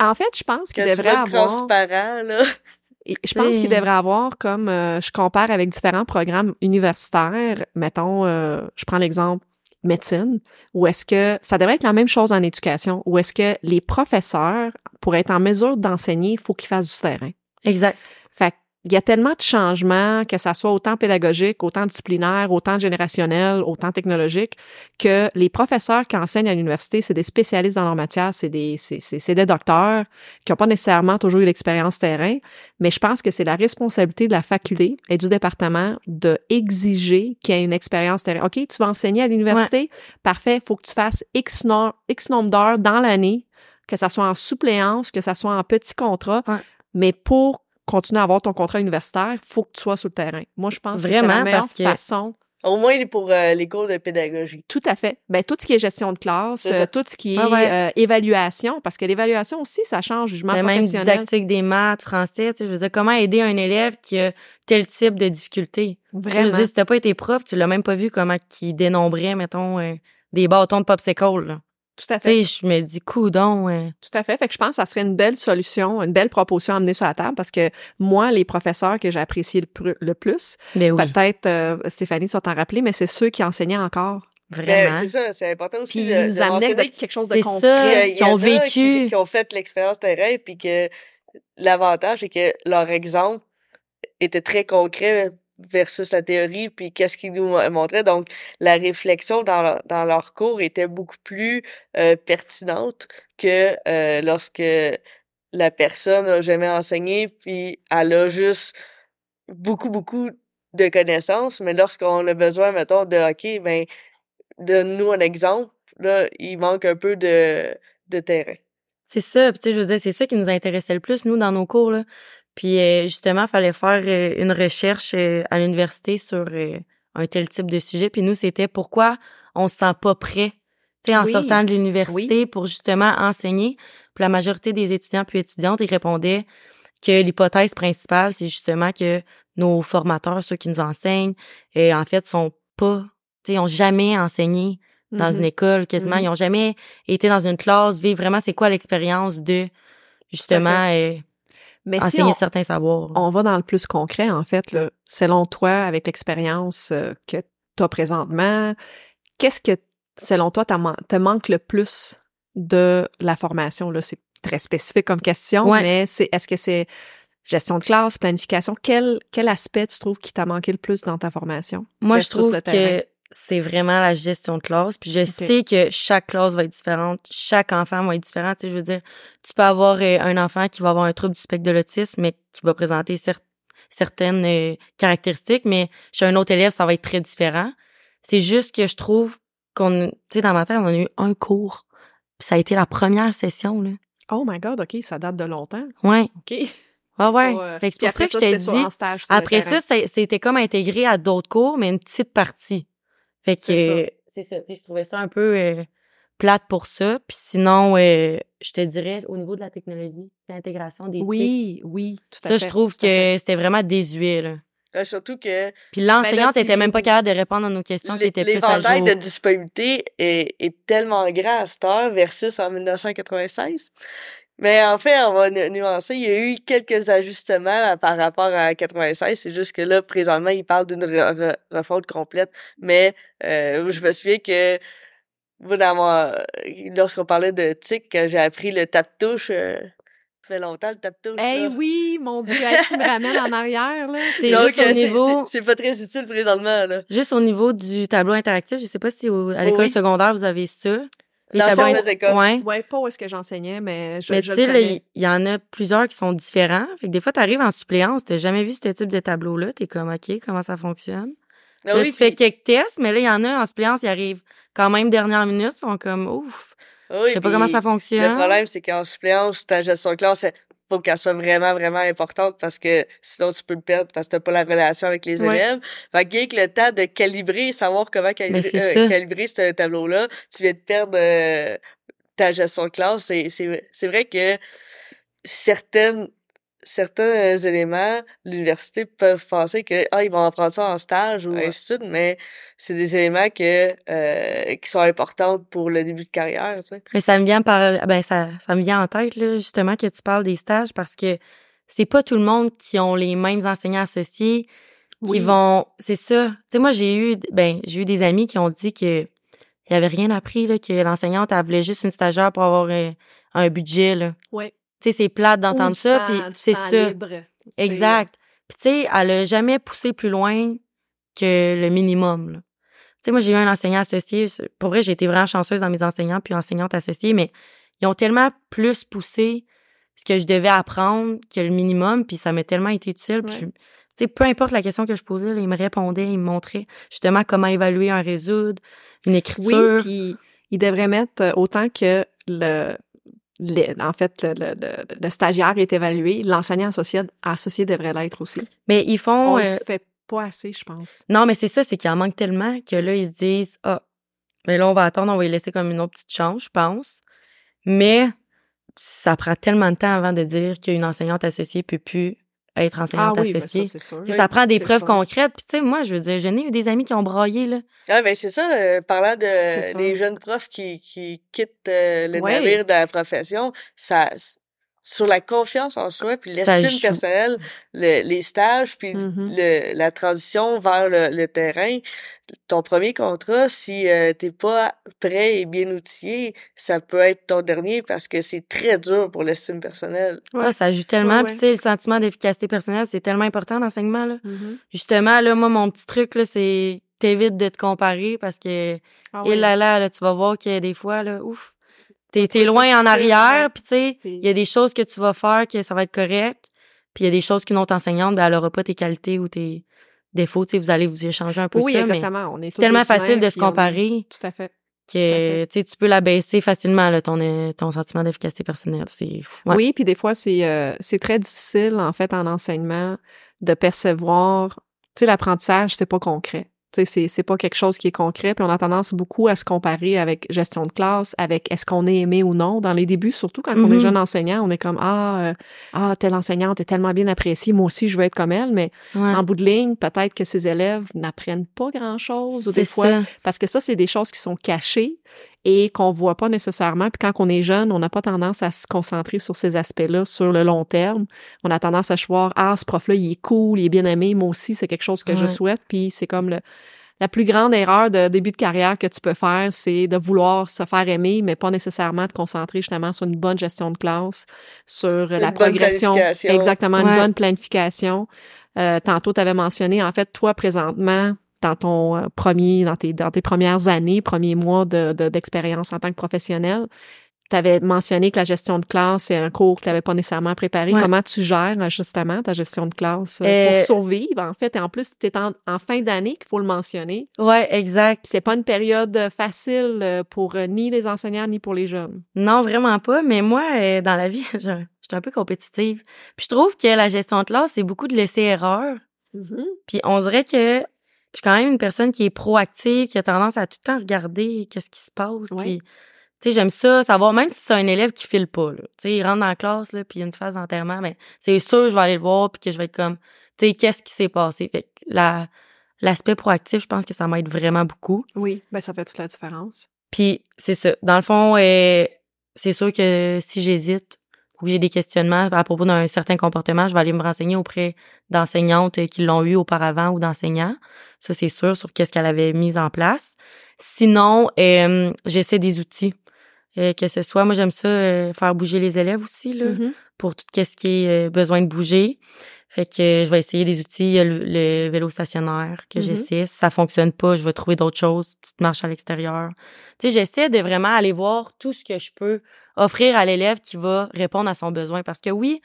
En fait, je pense qu'il devrait avoir... transparent, là. Et Je pense qu'il devrait avoir comme euh, je compare avec différents programmes universitaires, mettons, euh, je prends l'exemple médecine, où est-ce que ça devrait être la même chose en éducation, où est-ce que les professeurs, pour être en mesure d'enseigner, il faut qu'ils fassent du terrain? Exact. Il y a tellement de changements, que ça soit autant pédagogique, autant disciplinaire, autant générationnel, autant technologique, que les professeurs qui enseignent à l'université, c'est des spécialistes dans leur matière, c'est des, c'est, c'est, c'est des docteurs qui n'ont pas nécessairement toujours eu l'expérience terrain, mais je pense que c'est la responsabilité de la faculté et du département de exiger qu'il y ait une expérience terrain. OK, tu vas enseigner à l'université, parfait, faut que tu fasses X, no- X nombre d'heures dans l'année, que ça soit en suppléance, que ça soit en petit contrat, Ouais. mais pour continuer à avoir ton contrat universitaire, faut que tu sois sur le terrain. Moi, je pense que c'est Vraiment, la meilleure parce que- façon Au moins pour euh, les cours de pédagogie. Tout à fait. Ben tout ce qui est gestion de classe, euh, tout ce qui est Ah ouais. euh, évaluation, parce que l'évaluation aussi, ça change jugement Mais même professionnel. didactique des maths, français, tu sais, je veux dire, comment aider un élève qui a tel type de difficulté? Tu sais, Je Vraiment. veux dire, si t'as pas été prof, tu l'as même pas vu comment qui dénombrait, mettons, euh, des bâtons de popsicle, là. Tout à fait. Je me dis, coudon, euh, Tout à fait. Fait que je pense que ça serait une belle solution, une belle proposition à amener sur la table parce que moi, les professeurs que j'ai appréciés le, plus, ben oui, peut-être euh, Stéphanie tu vas t'en rappeler, mais c'est ceux qui enseignaient encore. Ben, vraiment. c'est ça, c'est important aussi Puis de, ils de nous amenaient mentionner de- quelque chose de c'est concret. ça. qui ont vécu. Qui, qui ont fait l'expérience terrain, puis que l'avantage, c'est que leur exemple était très concret versus la théorie, puis qu'est-ce qu'ils nous montraient. Donc, la réflexion dans leur, dans cours était beaucoup plus euh, pertinente que euh, lorsque la personne a jamais enseigné, puis elle a juste beaucoup, beaucoup de connaissances, mais lorsqu'on a besoin, mettons, de, OK, ben, donne-nous un exemple, là, il manque un peu de, de terrain. C'est ça, tu sais, je veux dire, c'est ça qui nous intéressait le plus, nous, dans nos cours, là. Puis euh, justement, fallait faire euh, une recherche euh, à l'université sur euh, un tel type de sujet. Puis nous, c'était pourquoi on se sent pas prêt, tu sais, en Oui. sortant de l'université pour justement enseigner. Puis la majorité des étudiants puis étudiantes, ils répondaient que l'hypothèse principale, c'est justement que nos formateurs, ceux qui nous enseignent, euh, en fait, sont pas, tu sais, ont jamais enseigné dans une école quasiment. Mhm. Ils ont jamais été dans une classe, vivre vraiment c'est quoi l'expérience de justement euh, Mais si enseigner on, certains savoirs. on va dans le plus concret, en fait, là, selon toi, avec l'expérience euh, que tu as présentement, qu'est-ce que, selon toi, te manque le plus de la formation? Là, c'est très spécifique comme question, Ouais. mais c'est est-ce que c'est gestion de classe, planification? Quel, quel aspect tu trouves qui t'a manqué le plus dans ta formation? Moi, je trouve que c'est vraiment la gestion de classe. Puis je sais que chaque classe va être différente, chaque enfant va être différent. Tu sais, je veux dire, tu peux avoir euh, un enfant qui va avoir un trouble du spectre de l'autisme, mais qui va présenter cer- certaines euh, caractéristiques, mais chez un autre élève, ça va être très différent. C'est juste que je trouve qu'on, tu sais, dans ma tête, on a eu un cours. Puis ça a été la première session, là. Oh my God, OK, ça date de longtemps. Ouais. OK. Ah [LAUGHS] ouais. Euh, fait que c'est pour ça que je t'ai dit, stage après ça, c'était comme intégré à d'autres cours, mais une petite partie. Fait que C'est ça. Puis Je trouvais ça un peu euh, plate pour ça. Puis sinon, euh, je te dirais au niveau de la technologie, l'intégration des Oui, oui, tout à ça, fait. je trouve que c'était vraiment désuet. Là. Euh, surtout que Puis l'enseignante c'est- était même pas capable de répondre à nos questions qui étaient plus à l'éventail jour. de disponibilité est, est tellement grand à cette heure versus en 1996. Mais en fait, on va nu- nuancer. Il y a eu quelques ajustements euh, par rapport à 96. C'est juste que là, présentement, ils parlent d'une re- re- refonte complète. Mais euh, je me souviens que mon- lorsqu'on parlait de TIC, quand j'ai appris le tap-touche, euh, ça fait longtemps le tap-touche. Eh oui, mon Dieu, hey, tu me ramènes en arrière, là. C'est juste au euh, niveau- C'est c'est pas très utile présentement, là. Juste au niveau du tableau interactif, je sais pas si au- à l'école Oui. secondaire vous avez ça. Dans certaines écoles. Ouais. Ouais, pas où est-ce que j'enseignais, mais je, Mais je tu sais, le là, connais. il y en a plusieurs qui sont différents. Fait que des fois, t'arrives en suppléance, t'as jamais vu ce type de tableau-là. T'es comme, OK, comment ça fonctionne? Ah là, oui, tu fais quelques tests, mais là, il y en a en suppléance, ils arrivent quand même dernière minute, ils sont comme, ouf, ah oui, je sais pas comment ça fonctionne. Le problème, c'est qu'en suppléance, ta gestion de classe, faut qu'elle soit vraiment, vraiment importante parce que sinon tu peux le perdre parce que t'as pas la relation avec les Ouais. élèves. Fait que le temps de calibrer, savoir comment calibrer, c'est euh, calibrer ce tableau-là, tu viens de perdre euh, ta gestion de classe. C'est, c'est, c'est vrai que certaines certains éléments, l'université peuvent penser que ah ils vont apprendre ça en stage ou Ouais. ainsi de suite, mais c'est des éléments que euh, qui sont importants pour le début de carrière, tu sais. Mais ça me vient par, ben, ça, ça me vient en tête, là, justement, que tu parles des stages parce que c'est pas tout le monde qui ont les mêmes enseignants associés qui Oui. vont, c'est ça. Tu sais, moi, j'ai eu, ben, j'ai eu des amis qui ont dit que il avait rien appris, là, que l'enseignante, elle voulait juste une stagiaire pour avoir un, un budget, là. Ouais. Tu sais, c'est plate d'entendre ça, puis c'est ça. libre. Exact. Puis tu sais, elle a jamais poussé plus loin que le minimum. là. Tu sais, moi, j'ai eu un enseignant associé. Pour vrai, j'ai été vraiment chanceuse dans mes enseignants puis enseignantes associées, mais ils ont tellement plus poussé ce que je devais apprendre que le minimum, puis ça m'a tellement été utile. Puis, tu sais, peu importe la question que je posais, là, ils me répondaient, ils me montraient justement comment évaluer un résoudre, une Oui, écriture. puis il devrait mettre euh, autant que le, en fait, le, le, le- le stagiaire est évalué, l'enseignant associé, associé devrait l'être aussi. mais ils font... On euh, le fait Pas assez, je pense. Non, mais c'est ça, c'est qu'il en manque tellement que là, ils se disent, ah, mais là, on va attendre, on va y laisser comme une autre petite chance, je pense. Mais ça prend tellement de temps avant de dire qu'une enseignante associée peut plus être enseignante ah oui, ben associée. ça, sais, ça prend des preuves sûr. concrètes. Puis tu sais, moi, je veux dire, j'en ai eu des amis qui ont braillé, là. Ah, ben c'est ça, euh, parlant de des jeunes profs qui, qui quittent euh, le Ouais. navire de la profession, ça sur la confiance en soi, puis l'estime personnelle, le- les stages, puis Mhm. le, la transition vers le, le terrain, ton premier contrat, si euh, t'es pas prêt et bien outillé, ça peut être ton dernier parce que c'est très dur pour l'estime personnelle. Ouais. Ah, ça joue tellement. Ouais, Puis tu sais, le sentiment d'efficacité personnelle, c'est tellement important dans l'enseignement, là. Mhm. Justement, là, moi, mon petit truc, là, c'est t'évites de te comparer parce que, Ah et oui. là, là, là, tu vas voir que des fois, là, ouf, t'es, t'es loin en arrière, puis tu sais, il y a des choses que tu vas faire que ça va être correct, puis il y a des choses qu'une autre enseignante, ben, elle aura pas tes qualités ou tes défauts, tu sais, vous allez vous échanger un peu Oui, ça, mais exactement. On est c'est tellement facile de se comparer. Tout à fait. que, tu sais, tu peux la baisser facilement, là, ton, ton sentiment d'efficacité personnelle. C'est, ouais. Oui, puis des fois, c'est euh, c'est très difficile, en fait, en enseignement, de percevoir. Tu sais, l'apprentissage, c'est pas concret. Tu sais, c'est- c'est pas quelque chose qui est concret, puis on a tendance beaucoup à se comparer avec gestion de classe, avec est-ce qu'on est aimé ou non. Dans les débuts, surtout quand on est Mhm. jeune enseignant, on est comme ah euh, ah telle enseignante est tellement bien appréciée, moi aussi je veux être comme elle, mais Ouais. en bout de ligne, peut-être que ses élèves n'apprennent pas grand-chose ou des fois ça. parce que ça, c'est des choses qui sont cachées et qu'on voit pas nécessairement. Puis quand on est jeune, on n'a pas tendance à se concentrer sur ces aspects-là sur le long terme. On a tendance à voir, ah, ce prof-là, il est cool, il est bien aimé, moi aussi, c'est quelque chose que je souhaite. Puis c'est comme le, la plus grande erreur de début de carrière que tu peux faire, c'est de vouloir se faire aimer, mais pas nécessairement te concentrer justement sur une bonne gestion de classe, sur la bonne progression. Exactement, une bonne planification. Euh, tantôt, tu avais mentionné, en fait, toi, présentement, dans ton euh, premier, dans tes, dans tes premières années, premiers mois de, de- d'expérience en tant que professionnel, tu avais mentionné que la gestion de classe, c'est un cours que tu n'avais pas nécessairement préparé. Ouais. Comment tu gères euh, justement ta gestion de classe euh, pour survivre, en fait? Et en plus, tu es en, en fin d'année, qu'il faut le mentionner. Ouais, exact. Puis c'est pas une période facile pour ni les enseignants ni pour les jeunes. Non, vraiment pas. Mais moi, dans la vie, [LAUGHS] je, je suis un peu compétitive. Puis je trouve que la gestion de classe, c'est beaucoup de laisser erreur. Puis on dirait que je suis quand même une personne qui est proactive, qui a tendance à tout le temps regarder qu'est-ce qui se passe. Ouais. Puis, tu sais, j'aime ça, savoir, même si c'est un élève qui file pas, là. Tu sais, il rentre dans la classe, là, puis il y a une phase d'enterrement, ben, c'est sûr, je vais aller le voir, puis que je vais être comme, tu sais, qu'est-ce qui s'est passé? Fait que la, l'aspect proactif, je pense que ça m'aide vraiment beaucoup. Oui, ben ça fait toute la différence. Puis c'est ça. Dans le fond, euh, c'est sûr que si j'hésite ou j'ai des questionnements à propos d'un certain comportement, je vais aller me renseigner auprès d'enseignantes qui l'ont eu auparavant ou d'enseignants. Ça, c'est sûr, sur qu'est-ce qu'elle avait mis en place. Sinon, euh, j'essaie des outils. Euh, que ce soit, moi j'aime ça euh, faire bouger les élèves aussi là, Mhm. pour tout ce qui est besoin de bouger. Fait que je vais essayer des outils, il y a le, le vélo stationnaire que Mhm. j'essaie. Si ça fonctionne pas, je vais trouver d'autres choses, petite marche à l'extérieur. Tu sais, j'essaie de vraiment aller voir tout ce que je peux offrir à l'élève qui va répondre à son besoin. Parce que oui,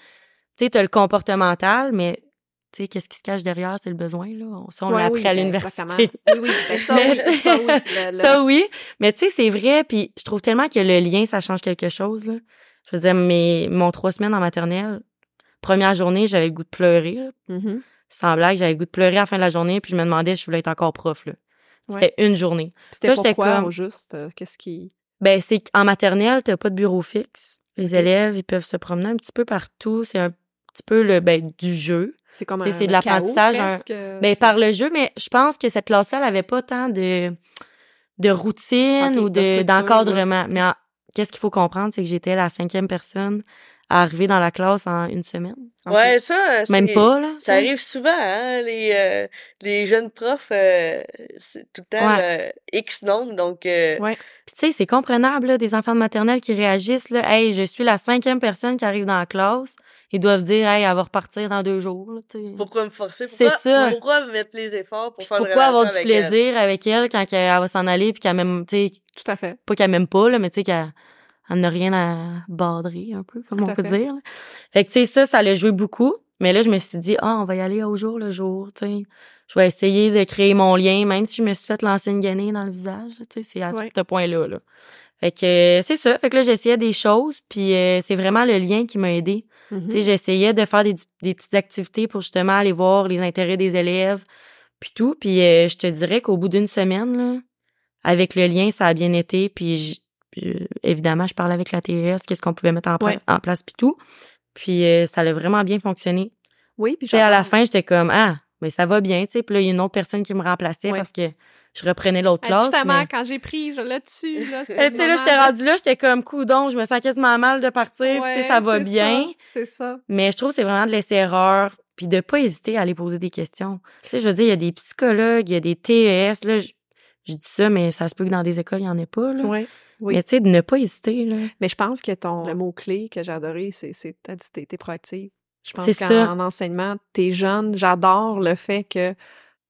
tu sais, t'as le comportemental, mais tu sais, qu'est-ce qui se cache derrière, c'est le besoin, là. Ça, on Ouais, l'a appris oui, à ben, l'université. Oui, oui, ça, [LAUGHS] Mais oui, tu sais, ça, oui. Le- le- Ça, oui. Mais tu sais, c'est vrai, puis je trouve tellement que le lien, ça change quelque chose, là. Je veux dire, mes, mon trois semaines en maternelle, première journée, j'avais le goût de pleurer, là. Mhm. Sans blague, j'avais le goût de pleurer à la fin de la journée, puis je me demandais si je voulais être encore prof, là. C'était une journée. C'était pourquoi, comme- au juste? euh, Qu'est-ce qui... Ben, c'est qu'en maternelle, t'as pas de bureau fixe. Les élèves, ils peuvent se promener un petit peu partout. C'est un petit peu le, ben, du jeu. C'est comme un c'est de l'apprentissage, un- Ben, par le jeu, mais je pense que cette classe-là, elle avait pas tant de, de routine ou de d'encadrement. Mais qu'est-ce qu'il faut comprendre, c'est que j'étais la cinquième personne à arriver dans la classe en une semaine. Ouais, ça, c'est- Même pas, là. Ça arrive souvent, hein, les, euh, les jeunes profs, euh, c'est tout le temps euh, X nombre, donc euh, Ouais. Puis tu sais, c'est comprenable, là, des enfants de maternelle qui réagissent, là. Hey, je suis la cinquième personne qui arrive dans la classe. Ils doivent dire, hey, elle va repartir dans deux jours, là, tu sais. pourquoi me forcer? C'est Pourquoi, ça. Pourquoi mettre les efforts pour Puis faire pourquoi avoir du elle? plaisir avec elle quand elle va s'en aller puis qu'elle même, tu sais, Tout à fait. pas qu'elle m'aime pas, là, mais tu sais, qu'elle elle n'a rien à badrer, un peu, comme Tout on peut fait. dire. là. Fait que, tu sais, ça, ça l'a joué beaucoup. Mais là, je me suis dit, ah, on va y aller au jour le jour, tu sais. Je vais essayer de créer mon lien, même si je me suis fait lancer une gainée dans le visage, tu sais, c'est à Ouais. ce point-là, là. Fait que c'est ça. Fait que là, j'essayais des choses, puis euh, c'est vraiment le lien qui m'a aidé. Mhm. Tu sais, j'essayais de faire des, des petites activités pour justement aller voir les intérêts des élèves, puis tout. Puis euh, je te dirais qu'au bout d'une semaine, là, avec le lien, ça a bien été. Puis, euh, évidemment, je parlais avec la TES, qu'est-ce qu'on pouvait mettre en, pla- Ouais. en place, puis tout. Puis euh, ça a vraiment bien fonctionné. Oui, puis à la fin, j'étais comme ah, mais ça va bien, tu sais. Puis là, il y a une autre personne qui me remplaçait Ouais. parce que je reprenais l'autre Hey, classe. Justement, mais- quand j'ai pris, je l'ai dessus, là. [LAUGHS] Tu sais, là, j'étais rendue là, j'étais comme coudon, je me sens quasiment mal de partir, puis tu sais, ça va bien. C'est ça. Mais je trouve que c'est vraiment de laisser erreur, puis de pas hésiter à aller poser des questions. Tu sais, je veux dire, il y a des psychologues, il y a des TES, là, je, je dis ça, mais ça se peut que dans des écoles, il y en ait pas, là. Oui. Oui. Mais tu sais, de ne pas hésiter, là. Mais je pense que ton le mot-clé que j'ai adoré, c'est c'est t'as dit t'es t'es proactive. Je pense C'est qu'en ça. en enseignement, t'es jeune. J'adore le fait que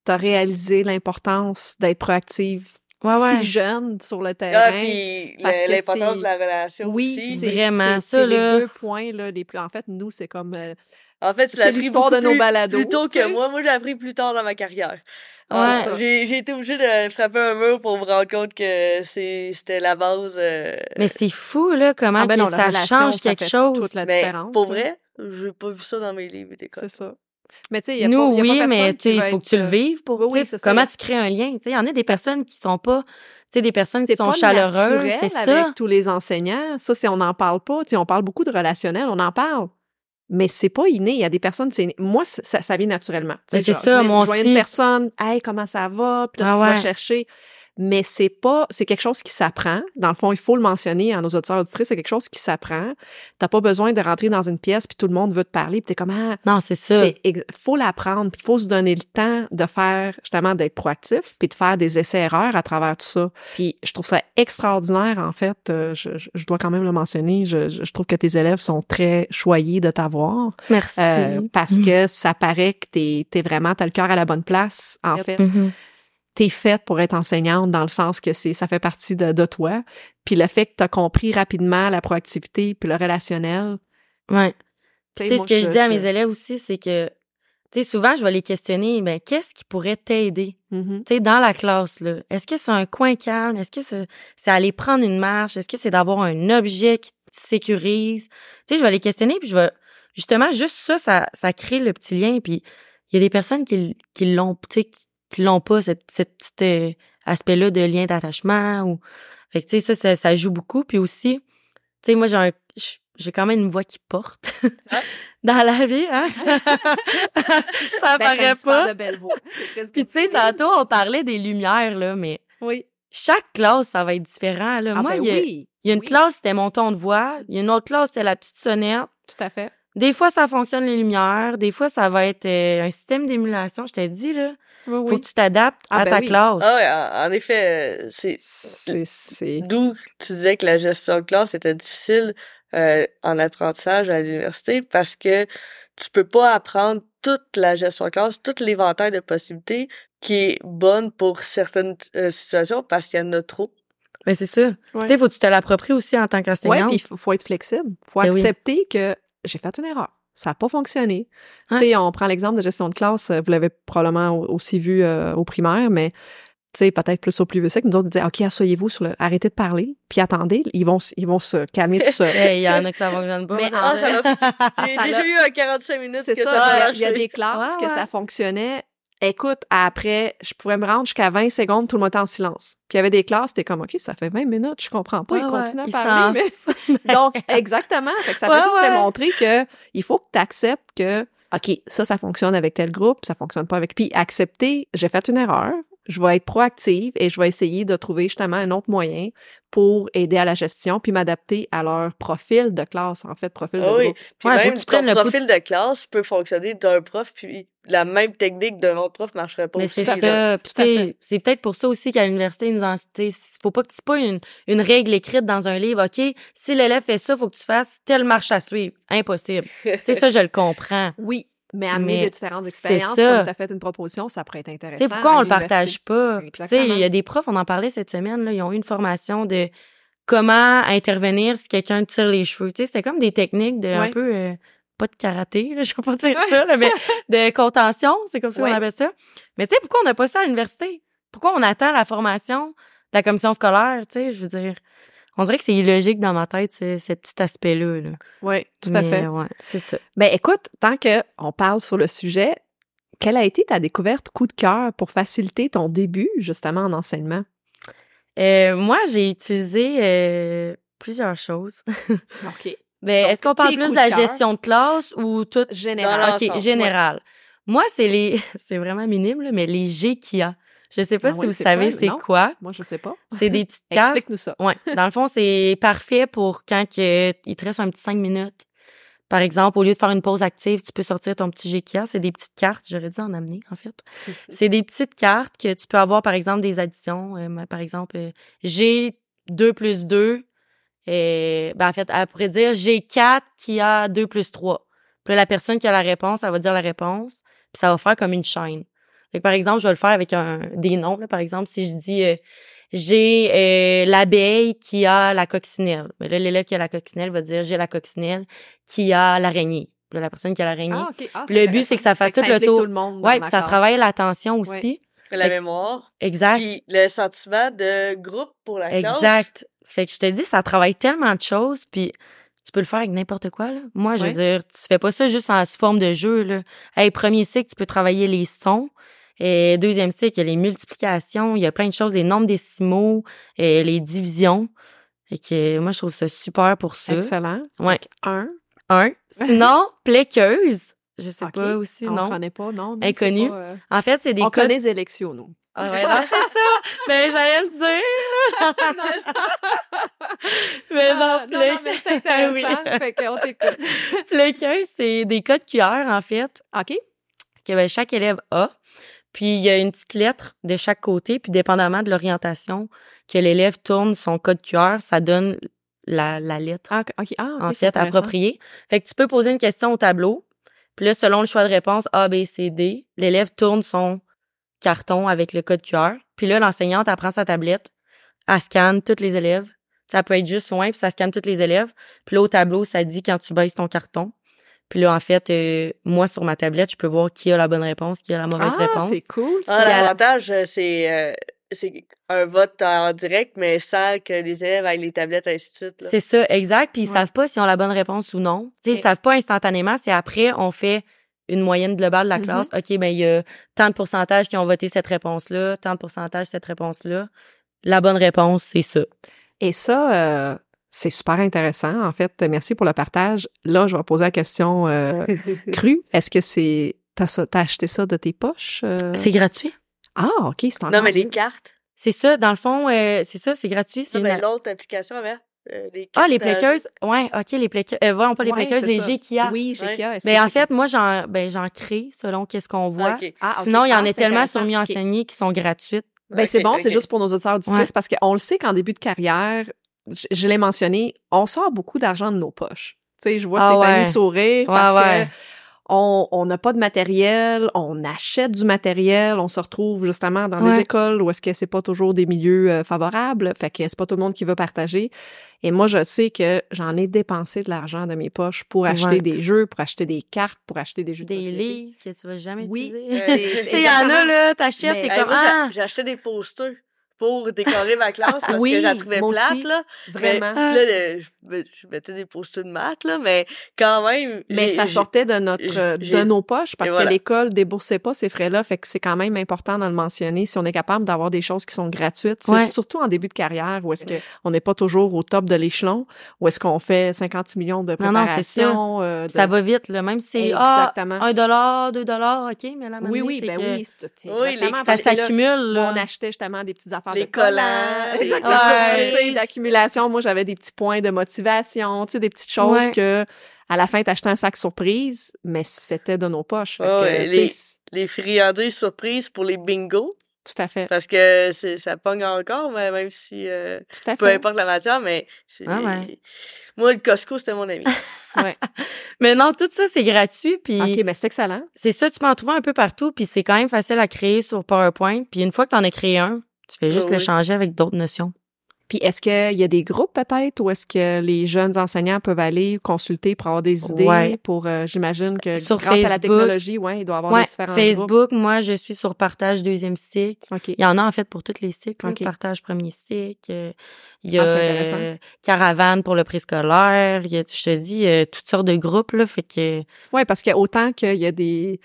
t'as réalisé l'importance d'être proactive Ouais, ouais. si jeune sur le terrain. Ah, puis parce le- que l'importance c'est- de la relation oui, aussi. c'est Vraiment, c'est- ça, c'est là. les deux points là, les plus. En fait, nous, c'est comme euh, En fait, tu C'est l'as appris l'histoire de nos plus- balados, Plus tôt tu sais. que moi. Moi, j'ai appris plus tard dans ma carrière. Ouais. J'ai j'ai été obligée de frapper un mur pour me rendre compte que c'est c'était la base. euh, Mais c'est fou, là, comment ah ben non, ça relation, change ça quelque fait chose. Toute la mais différence. pour vrai, j'ai pas vu ça dans mes livres d'école. c'est ça. Mais tu sais, il y a Nous, pas, y a oui, pas mais tu faut que tu le euh, vives pour, oui, oui, ça. comment tu crées un lien. Tu sais, il y en a des personnes qui sont pas, tu sais, des personnes qui sont chaleureuses, c'est ça. avec tous les enseignants. Ça, c'est on n'en parle pas. Tu sais, on parle beaucoup de relationnel, on en parle. Mais c'est pas inné. Il y a des personnes, c'est moi, ça, ça, vient naturellement. C'est ça, moi je vois une personne, hey, comment ça va? Puis Ah tu vas ouais. chercher. Mais c'est pas, c'est quelque chose qui s'apprend. Dans le fond, il faut le mentionner à nos auditeurs auditrices, c'est quelque chose qui s'apprend. T'as pas besoin de rentrer dans une pièce puis tout le monde veut te parler puis t'es comme, ah, Non, c'est ça. ex- faut l'apprendre, puis il faut se donner le temps de faire justement d'être proactif, puis de faire des essais-erreurs à travers tout ça. Puis je trouve ça extraordinaire en fait. euh, je, je- je dois quand même le mentionner. Je, je- trouve que tes élèves sont très choyés de t'avoir Merci. euh, parce que ça paraît que t'es es vraiment t'as le cœur à la bonne place. En fait, Mhm. T'es faite pour être enseignante dans le sens que c'est ça fait partie de, de toi. Puis le fait que t'as compris rapidement la proactivité puis le relationnel. Ouais. Tu Tu sais, ce que je, je- dis à mes élèves aussi, c'est que, tu sais, souvent, je vais les questionner, ben, qu'est-ce qui pourrait t'aider? Mhm. Tu sais, dans la classe, là. Est-ce que c'est un coin calme? Est-ce que c'est c'est aller prendre une marche? Est-ce que c'est d'avoir un objet qui te sécurise? Tu sais, je vais les questionner, puis je vais, justement, juste ça, ça, ça crée le petit lien, puis il y a des personnes qui, qui l'ont, tu sais, qui, qui l'ont pas, cette, cette petite euh, aspect-là de lien d'attachement, ou, fait que, tu sais, ça, ça, ça joue beaucoup, puis aussi, tu sais, moi, j'ai un, j'ai quand même une voix qui porte [LAUGHS] dans la vie, hein? [LAUGHS] ça Ben, paraît quand tu parles pas. de belle voix. Puis tu sais, tantôt, on parlait des lumières, là, mais Oui. chaque classe, ça va être différent, là. Ah Moi, ben il y a, oui, il y a une oui. classe, c'était mon ton de voix. Il y a une autre classe, c'était la petite sonnette. tout à fait. Des fois, ça fonctionne les lumières. Des fois, ça va être euh, un système d'émulation. Je t'ai dit, là. Oui, Faut que tu t'adaptes Ah à ben ta oui. classe. Ah en, en effet, euh, c'est d'où tu disais que la gestion de classe était difficile euh, en apprentissage à l'université parce que tu peux pas apprendre toute la gestion de classe, tout l'éventail de possibilités qui est bonne pour certaines euh, situations parce qu'il y en a trop. Mais c'est ça. Tu sais, faut que tu te l'appropries aussi en tant qu'enseignante. puis il faut, être flexible. faut Ben oui. accepter que j'ai fait une erreur. Ça n'a pas fonctionné. Ouais. Tu sais, on prend l'exemple de gestion de classe, euh, vous l'avez probablement au- aussi vu euh, au primaire, mais tu sais, peut-être plus au plus vieux cycle, nous autres, on disait, OK, asseyez-vous sur le, arrêtez de parler, puis attendez, ils vont, ils vont se calmer tout seuls. [LAUGHS] Hey, Il y en a que ça fonctionne pas. Mais Ah, ça. [LAUGHS] J'ai ça déjà eu un 45 minutes C'est que ça, ça, a il y a- des classes Ouais, que ça fonctionnait. Écoute, après, je pouvais me rendre jusqu'à 20 secondes, tout le monde était en silence. Puis il y avait des classes, t'es comme, OK, ça fait 20 minutes, je comprends pas, Ouais, ils ouais, continuent à parler. mais- [LAUGHS] Donc, exactement. Fait que ça Ouais, fait juste ouais. démontrer que il faut que tu acceptes que, OK, ça, ça fonctionne avec tel groupe, ça fonctionne pas avec. Puis accepter, j'ai fait une erreur, je vais être proactive et je vais essayer de trouver justement un autre moyen pour aider à la gestion puis m'adapter à leur profil de classe, en fait, profil de Ah oui. groupe. Puis Ouais, même ton profil de classe peut fonctionner d'un prof, puis la même technique d'un autre prof marcherait pas Mais aussi. c'est ça. C'est peut-être pour ça aussi qu'à l'université, ils nous sais, faut pas que tu pas une, une règle écrite dans un livre. OK, si l'élève fait ça, faut que tu fasses telle marche à suivre. Impossible. [LAUGHS] sais, ça, je le comprends. Oui, mais amener Mais des différentes c'est expériences, comme tu as fait une proposition, ça pourrait être intéressant. sais, pourquoi à on le partage pas? Puis Tu sais, Exactement. il y a des profs, on en parlait cette semaine, là, ils ont eu une formation de comment intervenir si quelqu'un tire les cheveux. Tu sais, c'était comme des techniques de un peu, euh, pas de karaté, là, [LAUGHS] je vais pas dire ça, là, mais de contention, c'est comme ça qu'on appelle ça. Mais tu sais, pourquoi on n'a pas ça à l'université? Pourquoi on attend la formation de la commission scolaire, tu sais, je veux dire. On dirait que c'est illogique dans ma tête, ce, ce petit aspect-là. Là. Oui, tout à fait. Ouais, c'est ça. Ben écoute, tant que on parle sur le sujet, quelle a été ta découverte coup de cœur pour faciliter ton début justement en enseignement? Euh, moi, j'ai utilisé euh, plusieurs choses. [LAUGHS] OK. Donc, est-ce qu'on parle plus de la gestion de classe ou tout? Général. Dans OK, général. Moi, c'est les... [LAUGHS] c'est vraiment minime, là, mais les GKIA. Je sais pas Ah si oui, vous savez c'est quoi. Moi, je sais pas. C'est des petites [LAUGHS] cartes. Explique-nous ça. Ouais. Dans le fond, c'est parfait pour quand que, il te reste un petit cinq minutes. Par exemple, au lieu de faire une pause active, tu peux sortir ton petit GKIA. C'est des petites cartes. J'aurais dû en amener, en fait. [LAUGHS] c'est des petites cartes que tu peux avoir, par exemple, des additions. Euh, par exemple, euh, j'ai 2 plus 2. Et, ben, en fait, elle pourrait dire j'ai 4 qui a 2 plus 3. Puis là, la personne qui a la réponse, elle va dire la réponse. Puis ça va faire comme une chaîne. Fait que, par exemple, je vais le faire avec un, des noms. Là, par exemple, si je dis euh, j'ai euh, l'abeille qui a la coccinelle. Mais là, l'élève qui a la coccinelle va dire j'ai la coccinelle qui a l'araignée. Puis là, la personne qui a l'araignée. Ah, OK. Ah, le but, c'est que ça fasse tout le tour. tout le monde ouais, puis ça classe. travaille l'attention aussi. La Fait- mémoire. Exact. Puis le sentiment de groupe pour la classe. Exact. Fait que je te dis, ça travaille tellement de choses, puis tu peux le faire avec n'importe quoi. Là. Moi, je veux Ouais. dire, tu fais pas ça juste en sous forme de jeu. Là. Hey, premier cycle, tu peux travailler les sons. Et deuxième cycle, il y a les multiplications, il y a plein de choses, les nombres décimaux, et les divisions. Et que moi, je trouve ça super pour ça. Excellent. Ouais. Un. Un. Sinon, [LAUGHS] plaqueuse. Je sais pas aussi, on non. connaît pas, non. Inconnu. pas, euh, En fait, c'est des On codes- connaît les élections, nous. Ah ouais, non, c'est ça. Mais j'allais le dire. mais non, Ah, non, non, mais c'est [LAUGHS] intéressant. Oui. Fait qu'on t'écoute. Flequin, c'est des codes QR, en fait, OK. que ben, chaque élève a. Puis, il y a une petite lettre de chaque côté, puis dépendamment de l'orientation que l'élève tourne son code QR, ça donne la, la lettre, Ah, OK. Ah, OK, en fait, appropriée. Fait que tu peux poser une question au tableau, puis là, selon le choix de réponse A, B, C, D, l'élève tourne son carton avec le code QR. Puis là, l'enseignante, elle prend sa tablette, elle scanne tous les élèves. Ça peut être juste loin, puis ça scanne tous les élèves. Puis là, au tableau, ça dit quand tu baisses ton carton. Puis là, en fait, euh, moi, sur ma tablette, je peux voir qui a la bonne réponse, qui a la mauvaise Ah, réponse. c'est cool, Ah, l'avantage, euh, c'est euh, c'est un vote en direct, mais sans que les élèves aient les tablettes, ainsi de suite. C'est ça, exact. Puis ils Ouais. savent pas s'ils ont la bonne réponse ou non. Tu sais, Ok. ils savent pas instantanément. C'est après, on fait une moyenne globale de la Mhm. classe. OK, ben il y a tant de pourcentage qui ont voté cette réponse-là, tant de pourcentage cette réponse-là. La bonne réponse, c'est ça. Et ça, euh, c'est super intéressant. En fait, merci pour le partage. Là, je vais poser la question euh, [LAUGHS] crue. Est-ce que c'est... T'as, ça- t'as acheté ça de tes poches? euh? C'est gratuit. Ah, OK, c'est encore non, mais les cartes. C'est ça, dans le fond, euh, c'est ça, c'est gratuit. C'est une- l'autre application avant. Euh, les Ah, les euh, plaqueuses? Ouais, OK, les plaqueuses. Euh, voyons pas les Ouais, les ça. G qu'il y a. Oui, j'ai qu'il y a. Est-ce Mais en fait, moi, j'en, ben, j'en crée selon qu'est-ce qu'on voit. ok. Ah, ok. Sinon, il y en Ah, a tellement sur mieux enseigné qui sont gratuites. Ben, c'est bon, c'est juste pour nos auditeurs auditrices Ouais. parce qu'on le sait qu'en début de carrière, je, je l'ai mentionné, on sort beaucoup d'argent de nos poches. Tu sais, je vois Ah Stéphanie ouais. sourire Ouais, parce ouais. que on on n'a pas de matériel, on achète du matériel, on se retrouve justement dans des Ouais. écoles où est-ce que c'est pas toujours des milieux euh, favorables, fait que c'est pas tout le monde qui veut partager. Et moi, je sais que j'en ai dépensé de l'argent de mes poches pour acheter Ouais. des jeux, pour acheter des cartes, pour acheter des jeux de Des livres que tu vas jamais Oui, utiliser. c'est [LAUGHS] sais, il y en a, là, t'achètes, t'es Hey, comme, ah! j'ai acheté des posters pour décorer ma classe parce Oui, que je la trouvais moi plate, aussi. là. Vraiment. Mais, là, je, me- je mettais des posters de maths, là, mais quand même. Mais ça sortait de notre euh, de nos poches parce que l'école déboursait pas ces frais-là, fait que c'est quand même important de le mentionner si on est capable d'avoir des choses qui sont gratuites, Ouais. surtout en début de carrière où est-ce que on n'est pas toujours au top de l'échelon, où est-ce qu'on fait 56 millions de Non, non, ça. préparations. euh, de- Ça va vite, là. Même si c'est, ah, Exactement. un dollar, deux dollars, OK, mais la oui, oui, c'est ben que oui, Oui, ça là, s'accumule, là. on achetait justement des petites affaires Les de collants, collants. Ouais. tu d'accumulation. Moi, j'avais des petits points de motivation, tu sais, des petites choses Ouais. que, à la fin, t'achetais un sac surprise, mais c'était de nos poches. Ouais, que, ouais, tu les- friandises surprises pour les bingos. tout à fait. Parce que c'est, ça pogne encore, mais même si. euh, Tout à peu fait. importe la matière, mais. c'est- Ah ouais. Moi, le Costco, c'était mon ami. [LAUGHS] Mais non, tout ça, c'est gratuit, puis OK, mais c'est excellent. c'est ça, tu peux en trouver un peu partout, puis c'est quand même facile à créer sur PowerPoint. Puis une fois que t'en as créé un, tu fais juste Oui, le changer avec d'autres notions. Puis est-ce qu'il y a des groupes peut-être ou est-ce que les jeunes enseignants peuvent aller consulter pour avoir des idées Ouais. pour euh, j'imagine que Sur grâce à la technologie, ouais, il doit y avoir Ouais, des différents Facebook, moi, je suis sur partage deuxième cycle. groupes. OK. Il y en a en fait pour tous les cycles. là. Ok. Partage premier cycle. Il y a Ah, intéressant. euh, caravane pour le préscolaire. Il y a, je te dis, euh, toutes sortes de groupes là. Fait que Ouais, parce que autant qu'il y a des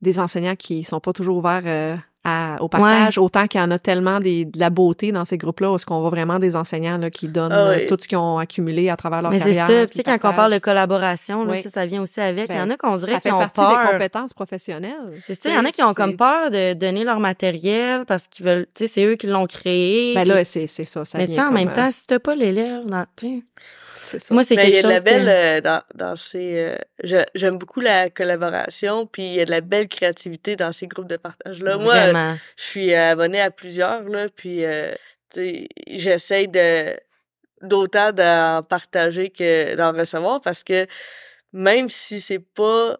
des enseignants qui sont pas toujours ouverts euh, à, au partage, autant qu'il y en a tellement des, de la beauté dans ces groupes-là où est-ce qu'on voit vraiment des enseignants là, qui donnent Ah euh, oui. tout ce qu'ils ont accumulé à travers leur mais c'est carrière. ça. Puis puis tu sais quand on parle de collaboration, là, Oui. ça, ça vient aussi avec. il y en Ben, a qu'on dirait ça fait qu'ils ont partie peur. des compétences professionnelles. C'est ça. Il y en a qui ont C'est- comme peur de donner leur matériel parce qu'ils veulent. Tu sais, c'est eux qui l'ont créé. Ben puis- là, c'est c'est ça. ça mais vient tu sais, en comme, même euh, temps, si t'as pas l'élève, dans, tu sais, c'est ça. moi c'est il y quelque a de chose la belle que- euh, dans, dans ces. euh, je- J'aime beaucoup la collaboration, puis il y a de la belle créativité dans ces groupes de partage là. Moi, euh, je suis abonnée à plusieurs là, puis euh, j'essaye de d'autant d'en partager que d'en recevoir parce que même si c'est pas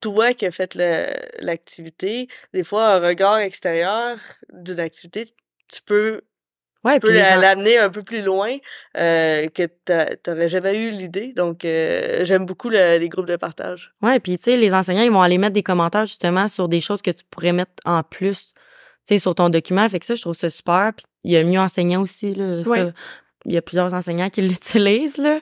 toi qui as fait le- l'activité, des fois un regard extérieur d'une activité, tu peux Ouais, tu peux en- l'amener un peu plus loin euh, que t'a- t'aurais jamais eu l'idée. Donc, euh, j'aime beaucoup le- les groupes de partage. Ouais, puis tu sais, les enseignants, ils vont aller mettre des commentaires justement sur des choses que tu pourrais mettre en plus, tu sais, sur ton document. Fait que ça, je trouve ça super. Puis il y a mieux enseignant aussi, là. ça. Il y a plusieurs enseignants qui [LAUGHS] l'utilisent, là.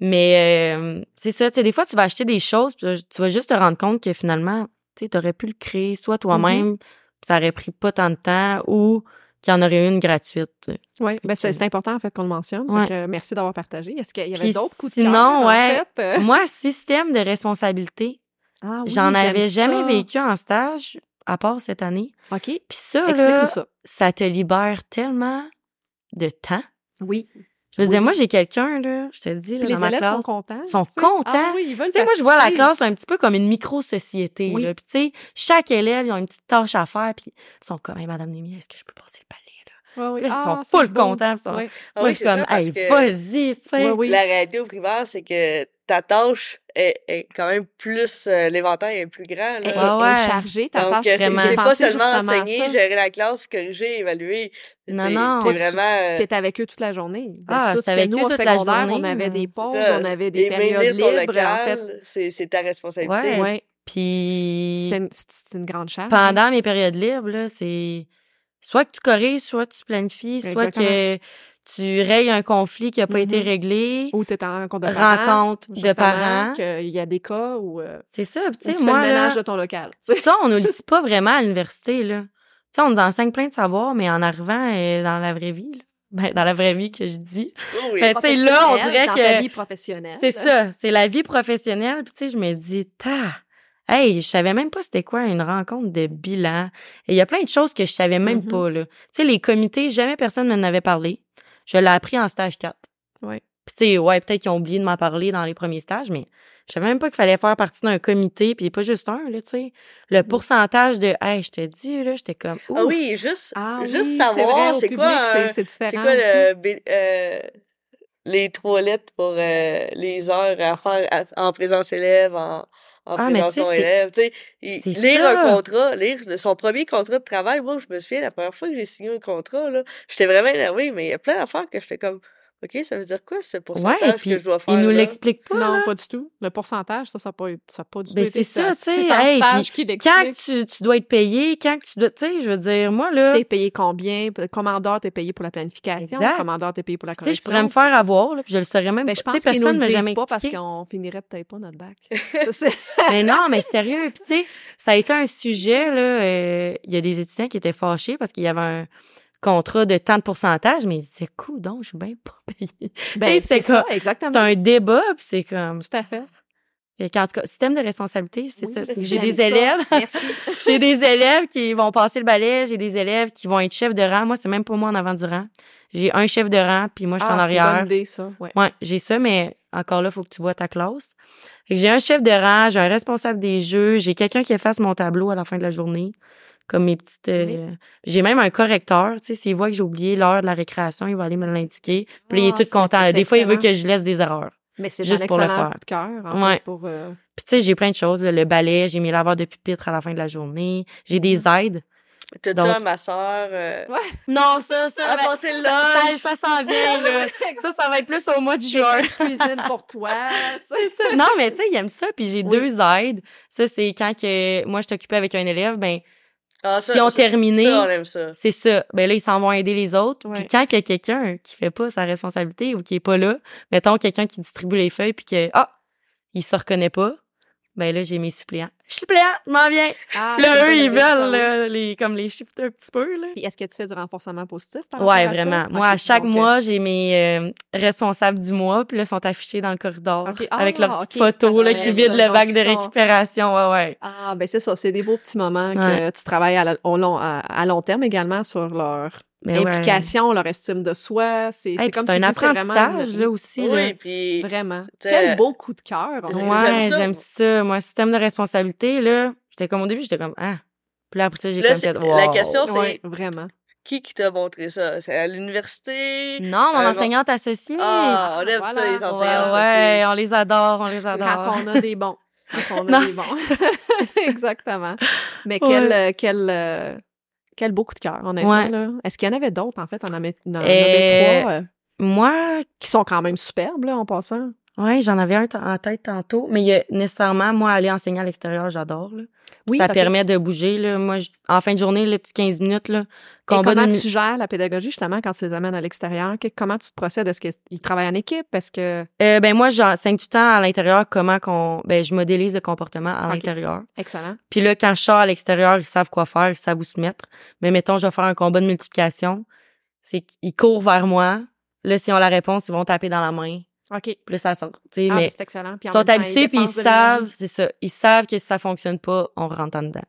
Mais euh, c'est ça, tu sais, des fois, tu vas acheter des choses, puis tu vas juste te rendre compte que finalement, tu sais, t'aurais pu le créer soit toi-même, puis ça aurait pris pas tant de temps, ou qu'il y en aurait une gratuite. Oui, ben c'est important en fait qu'on le mentionne. Ouais. Donc, euh, merci d'avoir partagé. Est-ce qu'il y avait d'autres coups de sinon, cœur, en ouais. fait? [LAUGHS] Moi, système de responsabilité, ah oui, j'en avais jamais vécu en stage, à part cette année. OK. Puis ça, là, ça. ça te libère tellement de temps. Oui. Je veux dire, Oui. moi, j'ai quelqu'un, là, je te dis, là, Puis dans les ma élèves classe. sont contents. sont sais. contents. Ah oui, ils veulent Tu sais, moi, je vois la classe un petit peu comme une micro-société. Oui. là. Puis, tu sais, chaque élève, ils ont une petite tâche à faire. Puis, ils sont comme, hey, Madame Némi, est-ce que je peux passer le balai? Là? Ouais, oui. Là, ils Ah, sont c'est full contents. Ils sont... Ah Moi, oui, je suis comme, hey, que vas-y, tu sais. Oui. La radio primaire, c'est que ta tâche est, est quand même plus... euh, L'éventail est plus grand. Elle, Là. Ouais, ouais. est chargée, ta Donc, tâche. euh, vraiment. c'est J'ai pas seulement enseigner, gérer la classe, corriger, évaluer. Non, non, T'es vraiment... euh, T'es avec eux toute la journée. Ah, Versus t'es que avec nous, eux au toute la secondaire, journée, on avait des pauses, on avait des périodes libres, en fait. c'est c'est ta responsabilité. Ouais. Ouais. Puis, C'était une, grande charge. pendant mes périodes libres, là, c'est soit que tu corriges, soit que tu planifies, soit Exactement. que tu règles un conflit qui a pas été réglé. Ou t'es en rencontre de parents. rencontre de parents. qu'il y a des cas où, euh, C'est ça, où tu tu sais, fais moi, le ménage là, de ton local. tu ça, on nous le dit [LAUGHS] pas vraiment à l'université, là. Tu sais, on nous enseigne plein de savoirs, mais en arrivant euh, dans la vraie vie, là, ben, dans la vraie vie que je dis, Oui, oui. Ben, tu sais, là, on dirait dans que ta vie professionnelle. c'est ça, c'est la vie professionnelle. Puis tu sais, je me dis, ta, hey, je savais même pas c'était quoi une rencontre de bilan. Et il y a plein de choses que je savais même Mhm. pas, là. Tu sais, les comités, jamais personne m'en avait parlé. Je l'ai appris en stage 4. Ouais. Puis tu sais, ouais, peut-être qu'ils ont oublié de m'en parler dans les premiers stages, mais je savais même pas qu'il fallait faire partie d'un comité, puis pas juste un, là, tu sais. Le pourcentage de, hey, je te dis, là, j'étais comme, ouf. Ah oui, juste, Ah juste oui, savoir, c'est quoi, c'est- quoi le, euh, les trois lettres pour euh, les heures à faire à- en présence élève, en, en Ah, sais, non c'est- élève. Lire ça. un contrat, lire son premier contrat de travail. Moi, je me souviens, la première fois que j'ai signé un contrat, là, j'étais vraiment énervée, mais il y a plein d'affaires que j'étais comme, OK, ça veut dire quoi ce pourcentage que je dois faire? Ils nous l'expliquent pas. Non, là. pas du tout. Le pourcentage, ça, ça n'a pas, ça pas du Ben, tout été c'est ça, tu sais, hey, Quand tu, tu dois être payé, quand que tu dois, tu sais, je veux dire, moi, là, T'es payé combien? Commandeur, t'es payé pour la planification. Exact. Commandeur, t'es payé pour la tu sais, je correction. pourrais me faire avoir, là, puis je le saurais même Mais pas. je pense qu'ils nous personne le disent jamais pas parce qu'on finirait peut-être pas notre bac. [LAUGHS] Mais non, mais sérieux, puis tu sais, ça a été un sujet, là, euh, il y a des étudiants qui étaient fâchés parce qu'il y avait un contrat de tant de pourcentage, mais ils se disaient, coudon, je suis bien pas payé. [LAUGHS] ben, c'est c'est ça, C'est exactement. un débat, puis c'est comme... Tout à fait. Fait qu'en tout cas, système de responsabilité, c'est Oui, ça. c'est J'ai des ça. élèves... Merci. [LAUGHS] J'ai des élèves qui vont passer le balai, j'ai des élèves qui vont être chefs de rang. Moi, c'est même pas moi en avant du rang. J'ai un chef de rang, puis moi, je suis Ah, en c'est une arrière. bonne idée, ça. Ouais. Ouais, j'ai ça, mais encore là, faut que tu vois ta classe. J'ai un chef de rang, j'ai un responsable des jeux, j'ai quelqu'un qui efface mon tableau à la fin de la journée, comme mes petites. euh, J'ai même un correcteur, tu sais, s'il voit que j'ai oublié l'heure de la récréation, il va aller me l'indiquer. Puis là, il est Ah, tout content. Des fois, il veut que je laisse des erreurs. Mais c'est Juste un pour le faire. coup de cœur, en Ouais. fait, pour... euh, Puis tu sais, j'ai plein de choses. là, le balai, j'ai mes laveurs de pupitre à la fin de la journée. J'ai des aides. T'as-tu Donc- un masseur? euh, Non, ça, ça, ben, Apporter le ça, ça, ça s'en vient, [LAUGHS] là. Ça, ça va être plus au mois de juin. cuisine pour toi. [LAUGHS] ça. Non, mais tu sais, il aime ça. Puis j'ai Oui. deux aides. Ça, c'est quand que moi, je t'occupais avec un élève, ben, Ah, ça, si on ça- terminé, Ça, on aime ça. c'est ça. Ben là, ils s'en vont aider les autres. Ouais. Puis quand il y a quelqu'un qui fait pas sa responsabilité ou qui est pas là, mettons quelqu'un qui distribue les feuilles puis que, ah, il se reconnaît pas, ben là, j'ai mes suppléants. Je suis suppléant, je m'en viens. Ah, Puis là, eux, ils veulent, là, les, comme les shifter un petit peu, là. Puis est-ce que tu fais du renforcement positif par Ouais, à ça? vraiment. Moi, à chaque donc, euh, mois, j'ai mes euh, responsables du mois, puis là, sont affichés dans le corridor Ok. avec Ah, leurs petites photos là, qui vident le bac de récupération. Ouais, ouais. Ah, ben c'est ça, c'est des beaux petits moments que Ouais. tu travailles à, la- au long, à, à long terme également sur leur Mais ouais. implication, leur estime de soi. C'est Hey, comme un vraiment apprentissage, là, aussi. Oui, là. puis Vraiment. Quel beau coup de cœur. on Ouais. Ouais, j'aime ça. Moi, système de responsabilité, là, j'étais comme au début, j'étais comme, ah. Puis là, après ça, j'ai comme fait, la wow. question, c'est- Ouais, vraiment. qui qui t'a montré ça? C'est à l'université? Non, mon Euh, enseignante associée. Ah, on aime Voilà. ça, les Ouais, enseignants ouais, associés. ouais, on les adore, on les Quand adore. on a des bons. Quand on a [LAUGHS] Non, des bons. [LAUGHS] Exactement. Mais Ouais. quel, euh, quel, euh, quel beau coup de cœur, honnêtement. Ouais. là. Est-ce qu'il y en avait d'autres, en fait? On en avait, on en avait trois euh, Moi, qui sont quand même superbes, là, en passant? ouais, j'en avais un t- en tête tantôt, mais il y a nécessairement, moi, aller enseigner à l'extérieur, j'adore, là. Oui, ça permet de bouger, là. Moi, je- en fin de journée, le petit 15 minutes, là, Et combat comment de... tu gères la pédagogie, justement, quand tu les amènes à l'extérieur? Que- Comment tu te procèdes? Est-ce qu'ils travaillent en équipe? Est-ce que... Euh, ben moi, j'enseigne tout le temps à l'intérieur comment qu'on... Ben, je modélise le comportement à l'intérieur. Excellent. Puis là, quand je sors à l'extérieur, ils savent quoi faire, ils savent où se mettre. Mais mettons, je vais faire un combat de multiplication. C'est qu'ils courent vers moi. Là, s'ils ont la réponse, ils vont taper dans la main. OK. Puis ça sort. Tu sais, Ah, mais c'est excellent. Puis ils en sont habitués, puis ils savent, c'est ça. Ils savent que si ça fonctionne pas, on rentre en dedans.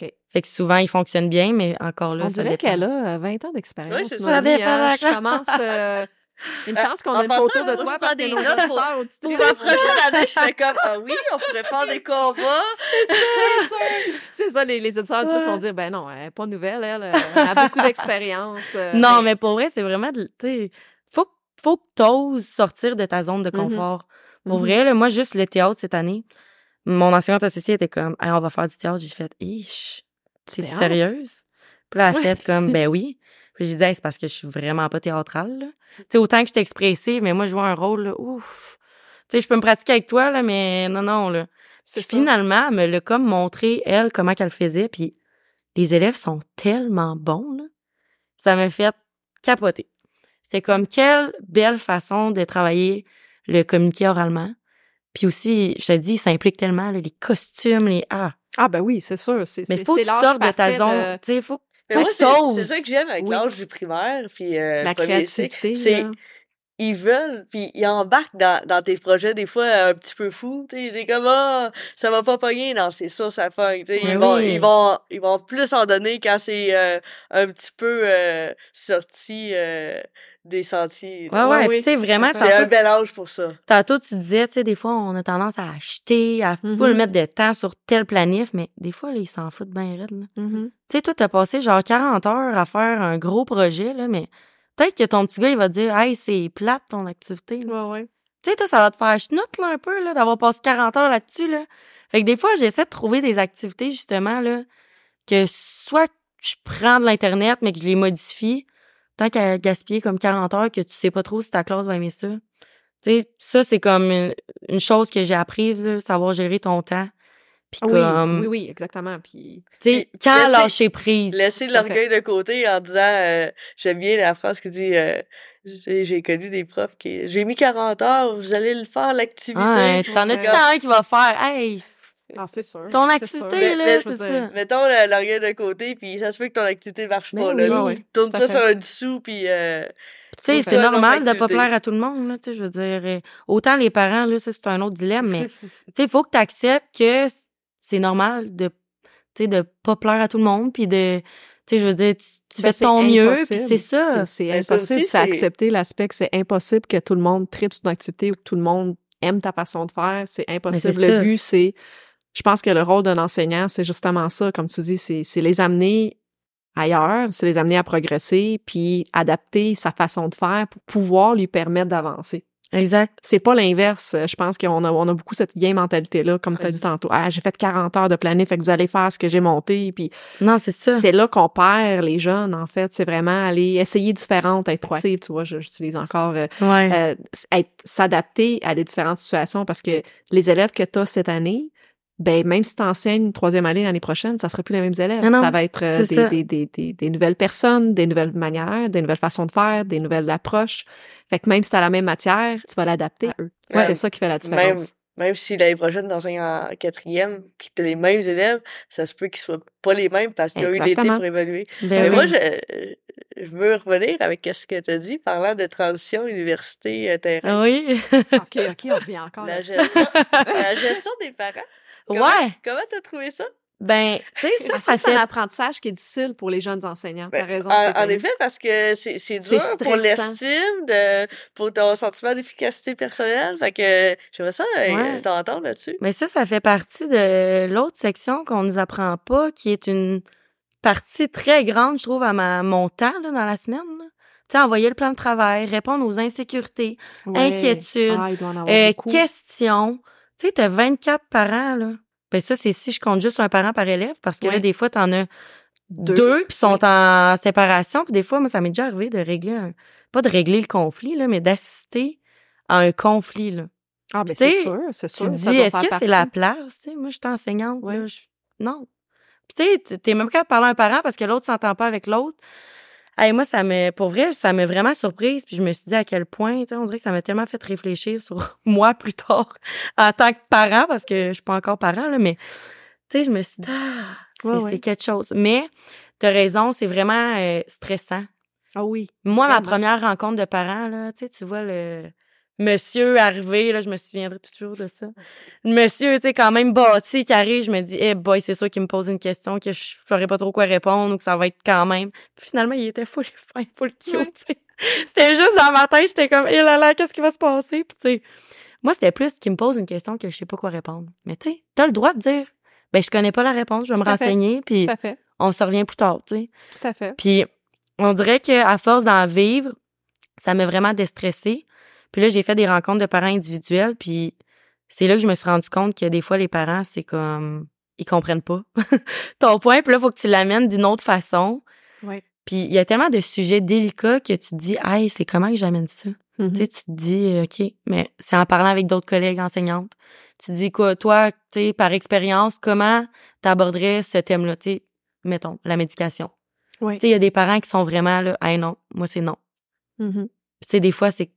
OK. Fait que souvent, ils fonctionnent bien, mais encore là, On ça dirait qu'elle a euh, 20 ans d'expérience. Oui, c'est mon ça. Ça dépend hein. de Je commence... euh, Une Euh, chance qu'on en a une photo de toi je que des notes pour- Pour la prochaine année, je fais comme, ah oui, on pourrait faire des combats. [LAUGHS] C'est sûr. C'est ça, les, les auditeurs du vont dire, ben non, elle est pas nouvelle, elle, euh, elle a beaucoup d'expérience. euh, Non, mais pour vrai, c'est vraiment de, tu sais, faut, que t'oses sortir de ta zone de Mhm. confort. Pour Mhm. vrai, là, moi, juste le théâtre cette année, mon enseignante associée était comme, hey, on va faire du théâtre. J'ai fait, ish, tu es sérieuse? Puis là, elle a Ouais. fait comme, [LAUGHS] ben oui. Puis j'ai dit, Hey, c'est parce que je suis vraiment pas théâtrale. Tu sais, autant que je suis expressive, mais moi, je vois un rôle, là, ouf. Tu sais, je peux me pratiquer avec toi, là, mais non, non, là. Puis finalement, elle me l'a comme montré, elle, comment qu'elle faisait, puis les élèves sont tellement bons, là. Ça m'a fait capoter. C'était comme, quelle belle façon de travailler le communiquer oralement. Puis aussi, je te dis, ça implique tellement, là, les costumes, les... Ah! Ah, ben oui, c'est sûr. C'est, Mais faut que tu sortes de ta zone. Tu sais, faut... Mais moi, c'est ça que j'aime avec Oui. l'âge du primaire, puis euh, La créativité. c'est-. Ils veulent, puis ils embarquent dans, dans tes projets, des fois, un petit peu fous, tu sais, t'es comme, ah, ça va pas pogner, non, c'est ça, ça pogne, tu sais, Mais ils vont, ils vont, ils vont plus en donner quand c'est euh, un petit peu euh, sorti euh, des sentiers. Ouais, ouais. oui, tu sais, vraiment, c'est C'est un bel âge pour ça. tantôt, tu disais, tu sais, des fois, on a tendance à acheter, à pas le mettre de temps sur tel planif, mais des fois, là, ils s'en foutent bien raide, là. Mhm. Tu sais, toi, t'as passé genre 40 heures à faire un gros projet, là, mais peut-être que ton petit gars, il va te dire, hey, c'est plate ton activité. là. Ouais, ouais. Tu sais, toi, ça va te faire chenoute, là, un peu, là, d'avoir passé 40 heures là-dessus, là. Fait que des fois, j'essaie de trouver des activités, justement, là, que soit je prends de l'Internet, mais que je les modifie, tant qu'à gaspiller comme 40 heures que tu sais pas trop si ta classe va aimer ça. Tu sais, ça, c'est comme une, une chose que j'ai apprise, là, savoir gérer ton temps. Puis Oui, comme, oui, oui, exactement. Puis, tu sais, Puis quand laisser- lâcher prise. Laisser l'orgueil de côté en disant, euh, j'aime bien la phrase qui dit, euh, j'ai connu des profs qui, j'ai mis 40 heures, vous allez le faire, l'activité. Ouais, t'en as-tu un qui va faire, hey, ah, c'est sûr. Ton activité, là, c'est ça. Mettons le- l'orgueil de côté, puis ça se fait que ton activité marche Ben pas. oui, là. ouais, ouais, Tourne ça sur un dessous, puis euh, Tu sais, c'est normal de pas plaire à tout le monde, là, tu sais, je veux dire. euh, Autant les parents, là, ça, c'est un autre dilemme, mais, [LAUGHS] tu sais, il faut que tu acceptes que c'est normal de, tu sais, de pas plaire à tout le monde, puis de, tu sais, je veux dire, tu, tu Ben, fais c'est ton mieux, puis impossible. c'est ça. C'est Ben, ça impossible, c'est accepter l'aspect que c'est impossible que tout le monde tripe sur ton activité ou que tout le monde aime ta façon de faire. C'est impossible. c'est Le ça. but, c'est, je pense que le rôle d'un enseignant, c'est justement ça, comme tu dis, c'est, les amener ailleurs, c'est les amener à progresser, puis adapter sa façon de faire pour pouvoir lui permettre d'avancer. Exact. C'est pas l'inverse. Je pense qu'on a, on a beaucoup cette vieille mentalité-là, comme tu as dit tantôt. Ah, j'ai fait 40 heures de planif, fait que vous allez faire ce que j'ai monté. Puis Non, c'est ça. c'est là qu'on perd les jeunes, en fait. C'est vraiment aller essayer différentes, être proactive. Tu vois, je- j'utilise encore euh, Ouais. euh, être s'adapter à des différentes situations parce que les élèves que tu as cette année, ben même si tu enseignes une troisième année l'année prochaine, ça sera plus les mêmes élèves. Non, non, ça va être euh, ça. des, des, des, nouvelles personnes, des nouvelles manières, des nouvelles façons de faire, des nouvelles approches. Fait que même si tu as la même matière, tu vas l'adapter à eux. Ouais. C'est ça qui fait la Même, différence. même si l'année prochaine, t'enseignes en quatrième, puis que t'as les mêmes élèves, ça se peut qu'ils soient pas les mêmes parce qu'il y a eu l'été pour évaluer. Ben Mais moi, je, je veux revenir avec ce que tu as dit, parlant de transition université-terrain. Ah oui. [LAUGHS] OK, OK, on revient encore La gestion, [LAUGHS] la gestion des parents. Comment- ouais. Comment t'as trouvé ça? Ben, tu sais, ça, [LAUGHS] Ça, ça c'est un apprentissage qui est difficile pour les jeunes enseignants. Ben, raison. En, effet, parce que c'est dur pour l'estime, de pour ton sentiment d'efficacité personnelle. Fait que j'aimerais ça euh, Ouais. t'entendre là-dessus. Mais ça, ça fait partie de l'autre section qu'on nous apprend pas, qui est une partie très grande, je trouve, à ma, mon temps là, dans la semaine. là. Tu sais, envoyer le plan de travail, répondre aux insécurités, Ouais. inquiétudes, Ah, euh, questions. Tu sais, t'as 24 parents, là. Ben ça, c'est si je compte juste un parent par élève, parce que là, des fois, t'en as Deux. deux, puis sont Ouais. en séparation. Puis des fois, moi, ça m'est déjà arrivé de régler, un- pas de régler le conflit, là, mais d'assister à un conflit, là. Ah, ben Tu c'est sûr, c'est Tu sûr. ça dis, est-ce que c'est la place? Tu sais, moi, je suis enseignante. Ouais. là, je- Non. Puis tu sais, tu- t'es même capable de parler à un parent parce que l'autre s'entend pas avec l'autre. Hey, moi, ça me, pour vrai, ça m'a vraiment surprise. Puis je me suis dit à quel point, tu sais, on dirait que ça m'a tellement fait réfléchir sur [LAUGHS] moi plus tard en tant que parent, parce que je suis pas encore parent, là, mais tu sais, je me suis dit, ah, c'est Ouais, ouais. c'est quelque chose. Mais t'as raison, c'est vraiment euh, stressant. Ah oui. Moi, ma première rencontre de parents, là, tu sais, tu vois le monsieur arrivé, là, je me souviendrai toujours de ça. Monsieur, tu sais, quand même bâti, qui arrive, je me dis, eh boy, c'est sûr qu'il me pose une question que je saurais pas trop quoi répondre ou que ça va être quand même. Puis finalement, il était full fin, full cute, Ouais. tu sais. C'était juste dans ma tête, j'étais comme, eh là là, qu'est-ce qui va se passer? Puis tu sais, moi, c'était plus qu'il me pose une question que je sais pas quoi répondre. Mais tu sais, t'as le droit de dire, ben, je connais pas la réponse, je vais me renseigner, puis Tout à fait. on se revient plus tard, tu sais. Tout à fait. Puis on dirait que à force d'en vivre, ça m'a vraiment déstressée. Puis là, j'ai fait des rencontres de parents individuels, puis c'est là que je me suis rendu compte que des fois les parents, c'est comme ils comprennent pas [LAUGHS] ton point, puis là faut que tu l'amènes d'une autre façon. Ouais. Puis il y a tellement de sujets délicats que tu te dis "Hey, c'est comment que j'amène ça? Mhm. Tu sais, tu te dis euh, OK, mais c'est en parlant avec d'autres collègues enseignantes. Tu te dis quoi toi, tu sais par expérience, comment t'aborderais ce thème-là, tu sais, mettons la médication. Ouais. Tu sais, il y a des parents qui sont vraiment là, hey non, moi c'est non. Mhm. Puis tu sais, des fois, c'est,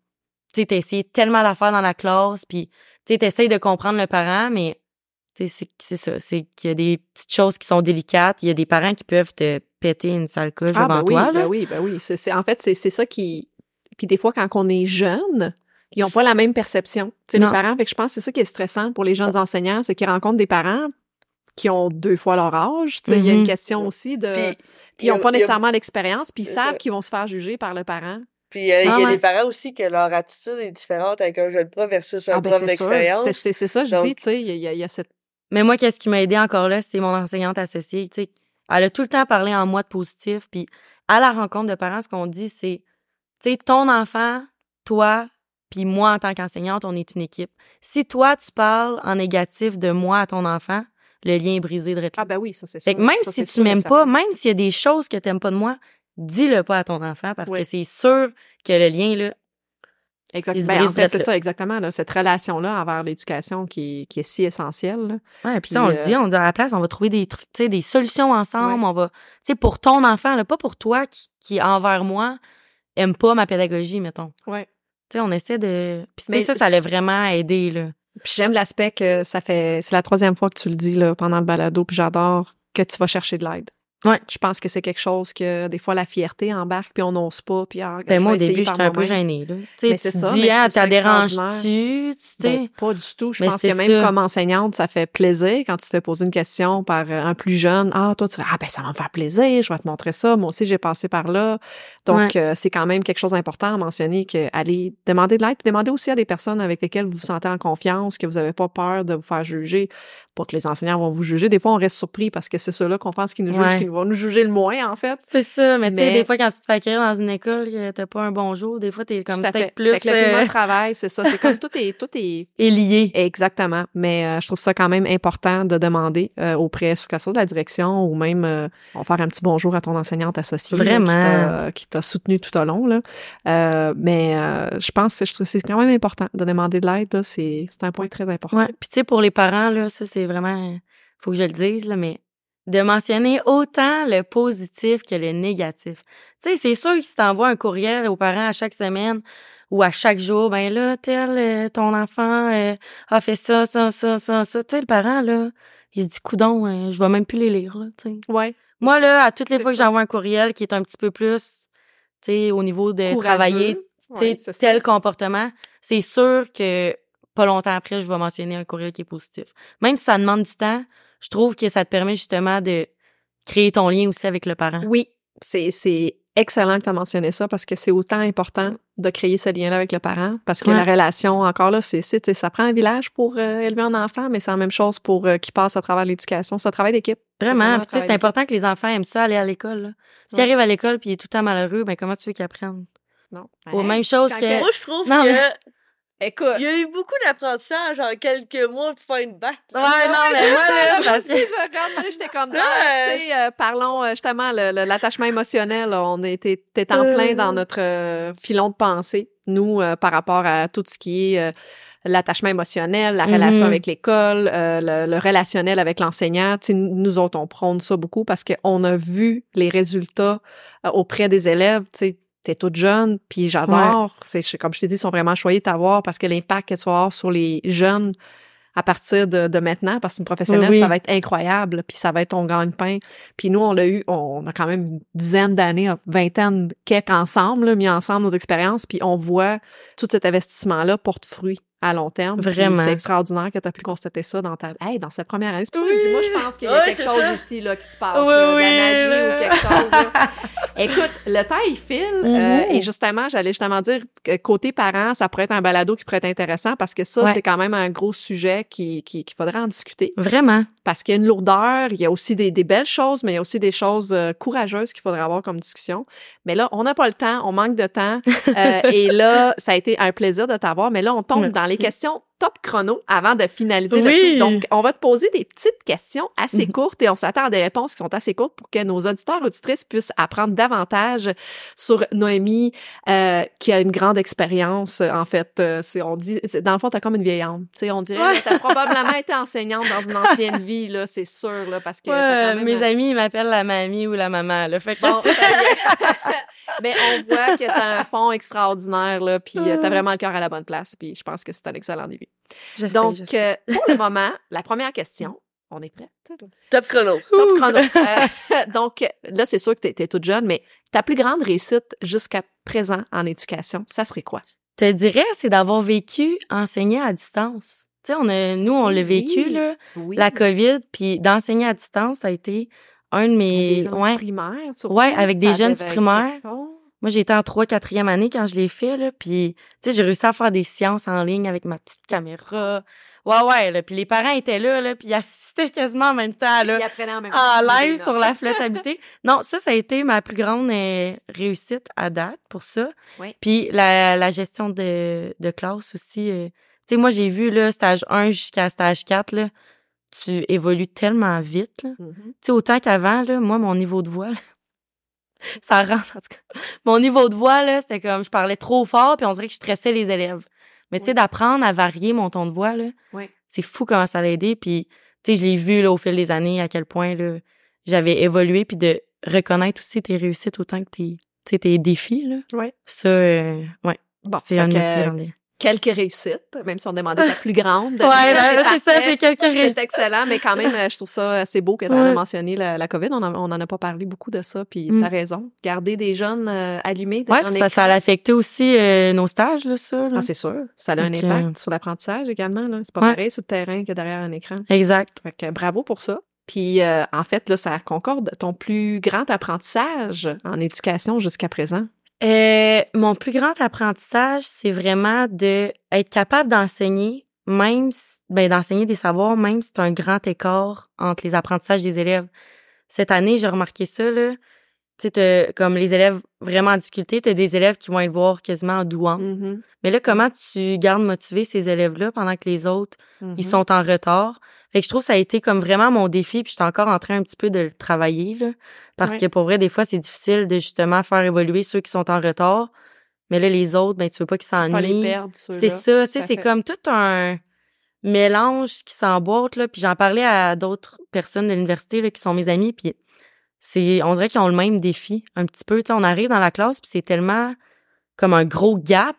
tu sais, t'as essayé tellement d'affaires dans la classe, puis tu sais, t'essayes de comprendre le parent, mais tu sais, c'est, c'est ça, c'est qu'il y a des petites choses qui sont délicates, il y a des parents qui peuvent te péter une sale coche Ah, devant ben oui, toi, là. ben oui, ben oui. C'est, c'est- en fait, c'est, c'est ça qui. Puis des fois, quand on est jeune, ils n'ont pas la même perception. Tu sais, les Non. parents, fait que je pense que c'est ça qui est stressant pour les jeunes enseignants, c'est qu'ils rencontrent des parents qui ont deux fois leur âge. Tu sais, il y a une Mhm. question aussi de. Puis, Puis ils n'ont pas nécessairement l'expérience, puis ils savent qu'ils vont se faire juger par le parent. Puis euh, il y Ah a ouais. des parents aussi que leur attitude est différente avec un jeune prof versus un Ah, ben prof d'expérience. C'est, ça, je Donc- dis, tu sais, il y, a- y y cette. Mais moi, qu'est-ce qui m'a aidé encore là, c'est mon enseignante associée, tu sais. Elle a tout le temps parlé en moi de positif, puis à la rencontre de parents, ce qu'on dit, c'est, tu sais, ton enfant, toi, puis moi en tant qu'enseignante, on est une équipe. Si toi, tu parles en négatif de moi à ton enfant, le lien est brisé de Ah, ben oui, ça, c'est sûr. Fait que même Ça, si tu m'aimes pas, même s'il y a des choses que t'aimes pas de moi, dis-le pas à ton enfant parce Oui. que c'est sûr que le lien, là, Exact. Ils se Ben, en fait, c'est ça, exactement. Là, cette relation-là envers l'éducation qui, est- qui est si essentielle. là. Ouais, puis Puis, on le euh, dit, on dit à la place, on va trouver des trucs, tu sais, des solutions ensemble, Ouais. on va, tu sais, pour ton enfant, là, pas pour toi qui, qui envers moi aime pas ma pédagogie, mettons. Ouais. Tu sais, on essaie de, puis tu Mais sais, ça, ça allait vraiment aider là. Puis j'aime l'aspect que ça fait, c'est la troisième fois que tu le dis là, pendant le balado, puis j'adore que tu vas chercher de l'aide. Ouais. Je pense que c'est quelque chose que des fois la fierté embarque puis on n'ose pas puis ah, Ben moi au début, j'étais un peu gênée là. Tu Mais ça, dis ah, t'as déranges-tu, tu sais? Ben, pas du tout. Je Mais pense que même ça. comme enseignante, ça fait plaisir quand tu te fais poser une question par euh, un plus jeune. Ah, toi, tu ah, ben, ça va me faire plaisir, je vais te montrer ça. Moi aussi, j'ai passé par là. Donc, euh, c'est quand même quelque chose d'important à mentionner que aller demander de l'aide, puis demander aussi à des personnes avec lesquelles vous vous sentez en confiance, que vous n'avez pas peur de vous faire juger. Pas que les enseignants vont vous juger. Des fois, on reste surpris parce que c'est ceux-là qu'on pense qu'ils nous jugent Ouais. Nous va nous juger le moins, en fait. C'est ça, mais, tu sais, des fois, quand tu te fais accueillir dans une école, t'as pas un bon jour, des fois, t'es comme peut-être plus le climat euh, de travail, c'est ça. C'est comme tout est, tout est [LAUGHS] est lié. Exactement. Mais euh, je trouve ça quand même important de demander euh, auprès, soit de la direction ou même euh, on va faire un petit bonjour à ton enseignante associée Vraiment. qui t'a- qui t'a soutenu tout au long. Là. Mais je pense que c'est quand même important de demander de l'aide. c'est un point très important. Ouais. Puis tu sais, pour les parents, là, ça, c'est vraiment, faut que je le dise, là, mais de mentionner autant le positif que le négatif. Tu sais, c'est sûr que si t'envoies un courriel aux parents à chaque semaine ou à chaque jour, ben là, tel, euh, ton enfant euh, a fait ça, ça, ça, ça, ça. Tu sais, le parent, là, il se dit, coudon, euh, je vais même plus les lire, là, tu sais. Ouais. Moi, là, à toutes les fois que j'envoie un courriel qui est un petit peu plus, tu sais, au niveau de Courageux. travailler tu sais, Ouais, tel comportement, c'est sûr que pas longtemps après, je vais mentionner un courriel qui est positif. Même si ça demande du temps, je trouve que ça te permet justement de créer ton lien aussi avec le parent. Oui, c'est c'est excellent que tu as mentionné ça parce que c'est autant important de créer ce lien-là avec le parent parce que Ouais. la relation, encore là, c'est c'est- ça prend un village pour euh, élever un enfant, mais c'est la même chose pour euh, qui passe à travers l'éducation. C'est un travail d'équipe. C'est Vraiment, Puis, tu sais, travail c'est important que les enfants aiment ça, aller à l'école. S'ils Ouais. arrivent à l'école puis il est tout le temps malheureux, ben comment tu veux qu'ils apprennent? Non. Choses quand que- Moi, je trouve Non, que mais- Écoute. il y a eu beaucoup d'apprentissage en quelques mois pour faire une bac. Ouais, non, mais moi, là, aussi, que- je regarde, j'étais comme, Ouais. ah, tu sais, euh, parlons euh, justement l'attachement émotionnel. là, on était, t'es en plein dans notre euh, filon de pensée, nous, euh, par rapport à tout ce qui est euh, l'attachement émotionnel, la relation Mhm. avec l'école, euh, le, le relationnel avec l'enseignant. Tu sais, nous autres, on prône ça beaucoup parce qu'on a vu les résultats euh, auprès des élèves. Tu sais, t'es toute jeune, puis j'adore. C'est comme je t'ai dit, ils sont vraiment choyés de t'avoir parce que l'impact que tu vas avoir sur les jeunes à partir de, de maintenant, parce que une professionnelle, Oui, oui. ça va être incroyable, puis ça va être ton gagne-pain. Puis nous, on l'a eu, on a quand même une dizaine d'années, vingtaine quelques ensemble, là, mis ensemble nos expériences, puis on voit tout cet investissement-là porte fruit à long terme. Vraiment. C'est extraordinaire que tu as pu constater ça dans ta hey, dans cette première année. C'est pour ça que je Oui. dis, moi, je pense qu'il y a Ouais, quelque chose ça. ici là, qui se passe, Oui, là, de oui, la magie ou quelque chose. là. [LAUGHS] Écoute, le temps, il file. euh, Mhm. et justement, j'allais justement dire que côté parents, ça pourrait être un balado qui pourrait être intéressant parce que ça, Ouais. c'est quand même un gros sujet qui, qui, qu'il faudrait en discuter. Vraiment. Parce qu'il y a une lourdeur, il y a aussi des, des belles choses, mais il y a aussi des choses euh, courageuses qu'il faudrait avoir comme discussion. Mais là, on n'a pas le temps, on manque de temps. euh, [LAUGHS] et là, ça a été un plaisir de t'avoir. Mais là, on tombe dans les Merci. questions top chrono avant de finaliser le Oui. tout. Donc, on va te poser des petites questions assez Mhm. courtes et on s'attend à des réponses qui sont assez courtes pour que nos auditeurs auditrices puissent apprendre davantage sur Noémie, euh, qui a une grande expérience. euh, En fait, euh, on dit, dans le fond, t'as comme une vieille âme. Tu sais, on dirait, Ouais. que t'as probablement [LAUGHS] été enseignante dans une ancienne vie, là, c'est sûr, là, parce que t'as Ouais, quand même mes un- amis, ils m'appellent la mamie ou la maman. Là. Fait que Bon. [LAUGHS] [LAUGHS] Mais on voit que t'as un fond extraordinaire, là, puis euh, t'as vraiment le cœur à la bonne place, puis je pense que c'est un excellent début. Donc, euh, pour le moment, la première question, [LAUGHS] on est prête? Top chrono. Top chrono. [LAUGHS] Euh, [LAUGHS] donc, là, c'est sûr que t'es, t'es toute jeune, mais ta plus grande réussite jusqu'à présent en éducation, ça serait quoi? Je te dirais, c'est d'avoir vécu enseigner à distance. Tu sais, on a, nous, on l'a vécu, Oui. là, Oui. la COVID, puis d'enseigner à distance, ça a été un de Des mes... jeunes Ouais, primaires, Ouais, avec des jeunes quelque chose. Moi, j'étais en 3 4e année quand je l'ai fait, là, puis, tu sais, j'ai réussi à faire des séances en ligne avec ma petite caméra. Ouais, ouais, là, puis les parents étaient là, là, puis ils assistaient quasiment en même temps, là, Ils apprenaient en même en live sur la flottabilité. non, ça, ça a été ma plus grande euh, réussite à date pour ça. Ouais. Puis la, la gestion de, de classe aussi. euh, tu sais, moi, j'ai vu, là, stage 1 jusqu'à stage 4, là, tu évolues tellement vite, là. Mhm. Tu sais, autant qu'avant, là, moi, mon niveau de voix, là, ça rentre, en tout cas. Mon niveau de voix, là, c'était comme, je parlais trop fort, puis on dirait que je stressais les élèves. Mais tu sais, Oui. d'apprendre à varier mon ton de voix, là, c'est fou comment ça l'a aidé. Puis, tu sais, je l'ai vu, là, au fil des années, à quel point, là, j'avais évolué, puis de reconnaître aussi tes réussites autant que tes, tu sais, tes défis, là. Ça, euh, ouais, Bon, c'est un quelques réussites, même si on demandait la plus grande. [LAUGHS] Ouais, là, c'est ça, c'est quelques C'est réussites. excellent, mais quand même, euh, je trouve ça assez beau que tu Ouais. mentionné la, la COVID. On en, on en a pas parlé beaucoup de ça, puis Mm. t'as raison. Garder des jeunes euh, allumés Ouais, un c'est parce que ça a affecté aussi euh, nos stages, là, ça. là. Ah, c'est sûr. Ça a un impact sur l'apprentissage également. là. C'est pas Ouais. pareil sur le terrain que derrière un écran. Exact. Fait que bravo pour ça. Puis, euh, en fait, là, ça concorde ton plus grand apprentissage en éducation jusqu'à présent. Euh, mon plus grand apprentissage, c'est vraiment de être capable d'enseigner, même si- ben, d'enseigner des savoirs, même si c'est un grand écart entre les apprentissages des élèves. cette année, j'ai remarqué ça, là. Tu sais, comme les élèves vraiment en difficulté, t'as des élèves qui vont être voir quasiment en douant. Mhm. Mais là, comment tu gardes motivés ces élèves-là pendant que les autres, ils sont en retard? Fait que je trouve que ça a été comme vraiment mon défi, puis j'étais encore en train un petit peu de le travailler, là. Parce Ouais. que pour vrai, des fois, c'est difficile de justement faire évoluer ceux qui sont en retard. Mais là, les autres, ben, tu veux pas qu'ils s'ennuient. C'est ça, tu sais, c'est comme tout un mélange qui s'emboîte, là. Puis j'en parlais à d'autres personnes de l'université, là, qui sont mes amis, puis c'est, on dirait qu'ils ont le même défi, un petit peu. Tu sais, on arrive dans la classe, puis c'est tellement comme un gros gap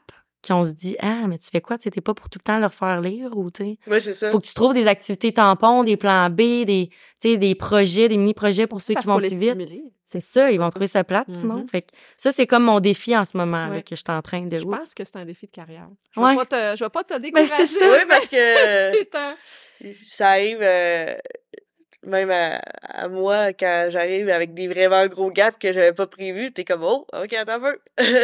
qu'on se dit, ah, mais tu fais quoi? Tu sais, t'es pas pour tout le temps leur faire lire ou, tu sais. Ouais, c'est ça. Faut que tu trouves des activités tampons, des plans B, des, tu sais, des projets, des mini-projets pour ceux Parce qui vont plus vite. stimuler. C'est ça, ils vont trouver ça plate, sinon. Mhm. Fait que ça, c'est comme mon défi en ce moment, là, que je suis en train de... Je pense que c'est un défi de carrière. Je Ouais. vais pas te, je vais pas te Ben, décourager. c'est ça. Oui, parce que [LAUGHS] C'est un- ça arrive euh, même à, à moi quand j'arrive avec des vraiment gros gaps que j'avais pas prévus. T'es comme, oh, ok, attends un peu.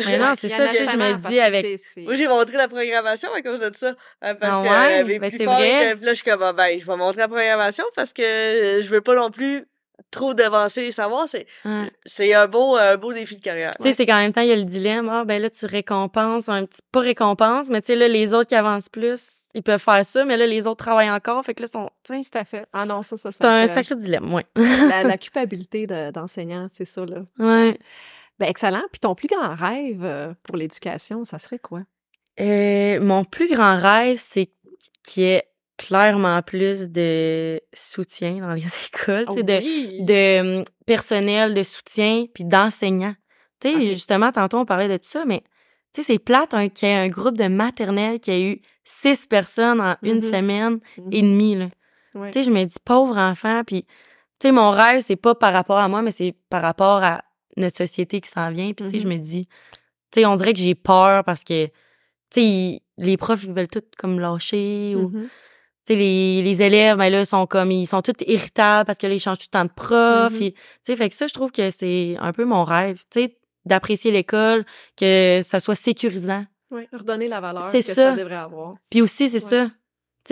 Mais non, c'est ça, sais, je me dis que avec- Moi, j'ai montré la programmation à cause de ça. euh, Parce Ah que ouais? Ben, c'est vrai. puis là, je suis comme, ah, ben, je vais montrer la programmation parce que euh, je veux pas non plus trop devancer les savoirs. C'est, Ouais. c'est un beau, un beau défi de carrière. Tu sais, c'est qu'en même temps, il y a le dilemme. Ah, ben là, tu récompenses un petit, pas récompense, mais tu sais, là, les autres qui avancent plus, ils peuvent faire ça, mais là, les autres travaillent encore. Fait que là, sont, sais, Tout à fait. Ah non, ça, ça, c'est un sacré dilemme, ouais. la, la [LAUGHS] culpabilité de- d'enseignant, c'est ça, là. Ouais. Ben, excellent. Puis ton plus grand rêve euh, pour l'éducation, ça serait quoi? Euh, mon plus grand rêve, c'est qu'il y ait clairement plus de soutien dans les [LAUGHS] écoles, de, Oh oui! de hum, personnel de soutien puis d'enseignants. Tu sais, justement, tantôt, on parlait de ça, mais tu sais, c'est plate hein, qu'il y ait un groupe de maternelle qui a eu six personnes en une Mhm. semaine et demie, là. Ouais. Tu sais, je me dis, pauvre enfant, puis tu sais, mon rêve, c'est pas par rapport à moi, mais c'est par rapport à notre société qui s'en vient. Puis tu sais, je Mhm. me dis, tu sais, on dirait que j'ai peur parce que, tu sais, les profs, ils veulent tout comme lâcher ou Mhm. tu sais, les, les élèves, ben là, sont comme, ils sont tous irritables parce que là, ils changent tout le temps de prof. Tu sais, fait que ça, je trouve que c'est un peu mon rêve, tu sais, d'apprécier l'école, que ça soit sécurisant. Ouais, redonner la valeur C'est que ça. ça. devrait avoir. Puis aussi, c'est Ouais. ça, tu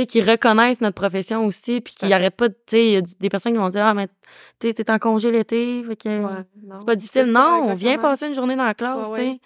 sais, qu'ils reconnaissent notre profession aussi, puis qu'ils arrêtent pas, de- tu sais, il y a des personnes qui vont dire, ah, mais, tu sais, t'es en congé l'été, fait que Ouais, c'est pas difficile. ça, non, on vient passer une journée dans la classe, Ouais, tu sais,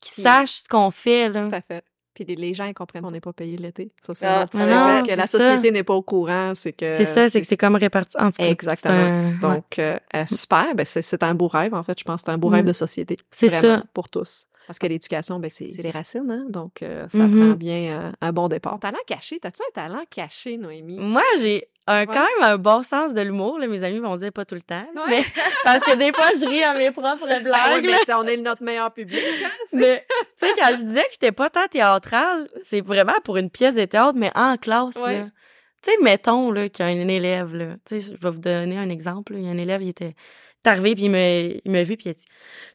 qu'ils sachent ce qu'on fait, là. Tout à fait. Puis les, les gens ils comprennent qu'on n'est pas payé l'été. Ça, c'est Ah, vrai, que c'est la ça. société n'est pas au courant, c'est que... C'est ça, c'est que c'est comme réparti. En tout cas, c'est Exactement. un-. Donc, euh, euh, super. Ben, c'est, c'est un beau rêve, en fait. Je pense que c'est un beau rêve Mm. de société. C'est Vraiment, ça. pour tous. Parce que l'éducation, ben, c'est, c'est les racines, hein? Donc, euh, ça Mhm. prend bien euh, un bon départ. Talent caché. T'as-tu un talent caché, Noémie? Moi, j'ai un, Ouais. quand même un bon sens de l'humour. Là, mes amis vont dire pas tout le temps. Ouais. Mais, [LAUGHS] parce que des fois, je ris à mes propres Ben blagues. mais là. c'est- on est notre meilleur public. hein, Mais, tu sais, quand je disais que j'étais pas tant théâtrale, c'est vraiment pour une pièce de théâtre, mais en classe, Ouais. là. Tu sais, mettons, là, qu'il y a un élève, là. Tu sais, je vais vous donner un exemple, là. Il y a un élève, il était, arrivé, puis il me, il m'a vu, puis il a dit,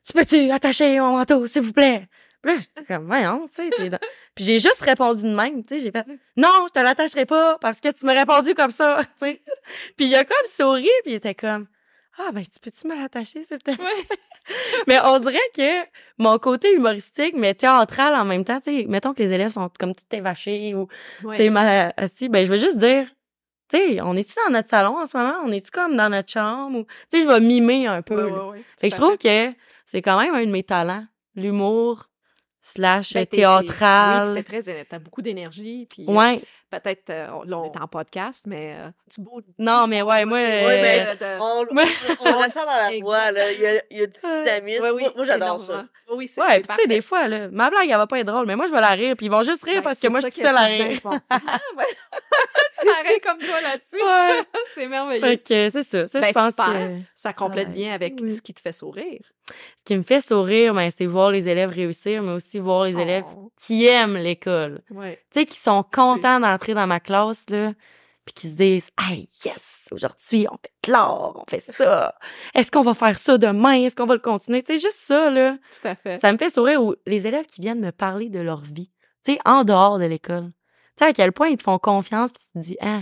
tu peux-tu attacher mon manteau, s'il vous plaît? Puis là, j'étais comme, voyons, tu sais, t'es dans- [LAUGHS] Puis j'ai juste répondu de même, tu sais, j'ai fait, non, je te l'attacherai pas, parce que tu m'as répondu comme ça, [LAUGHS] tu sais. Puis il a comme souri, puis il était comme, ah, ben, tu peux-tu me l'attacher, s'il te plaît? [LAUGHS] mais on dirait que mon côté humoristique, mais théâtral en même temps, tu sais, mettons que les élèves sont comme tout évachés ou, Ouais. tu sais, mal assis, ben, je veux juste dire, tu sais, on est-tu dans notre salon en ce moment? On est-tu comme dans notre chambre? Ou, tu sais, je vais mimer un peu. Ouais, là. ouais, ouais. Fait que je trouve que c'est quand même un de mes talents. L'humour slash Ben, t'es- t'es- théâtral. Oui, puis t'es très, t'as beaucoup d'énergie, puis euh, ouais. peut-être, euh, on- on est en podcast, mais euh, tu bouges. Non, mais ouais, moi... Ouais, mais- euh, Euh, On, [LAUGHS] Ouais. on ressent dans la voix, là. Il y a, il y a du euh, dynamite. Ouais, oui, moi, moi, j'adore ça. Oui, c'est Ouais, pis tu sais, des fois, là, ma blague, elle va pas être drôle, mais moi, je vais la rire, puis ils vont juste rire Ben, parce que moi, je suis seule à rire. Pareil [LAUGHS] [LAUGHS] comme toi là-dessus. Ouais. c'est merveilleux. Fait que c'est ça. Ça, Ben, je pense super. que Ça complète bien avec oui. ce qui te fait sourire. Ce qui me fait sourire, ben, c'est voir les élèves réussir, mais aussi voir les élèves Oh. qui aiment l'école. Ouais. Tu sais, qui sont contents d'entrer dans ma classe, là, puis qui se disent « Hey, yes! Aujourd'hui, on fait de l'art, on fait ça! Est-ce qu'on va faire ça demain? Est-ce qu'on va le continuer? » Tu sais, juste ça, là, Tout à fait. ça me fait sourire. Ou les élèves qui viennent me parler de leur vie, tu sais, en dehors de l'école. Tu sais, à quel point ils te font confiance, puis tu te dis « Ah! »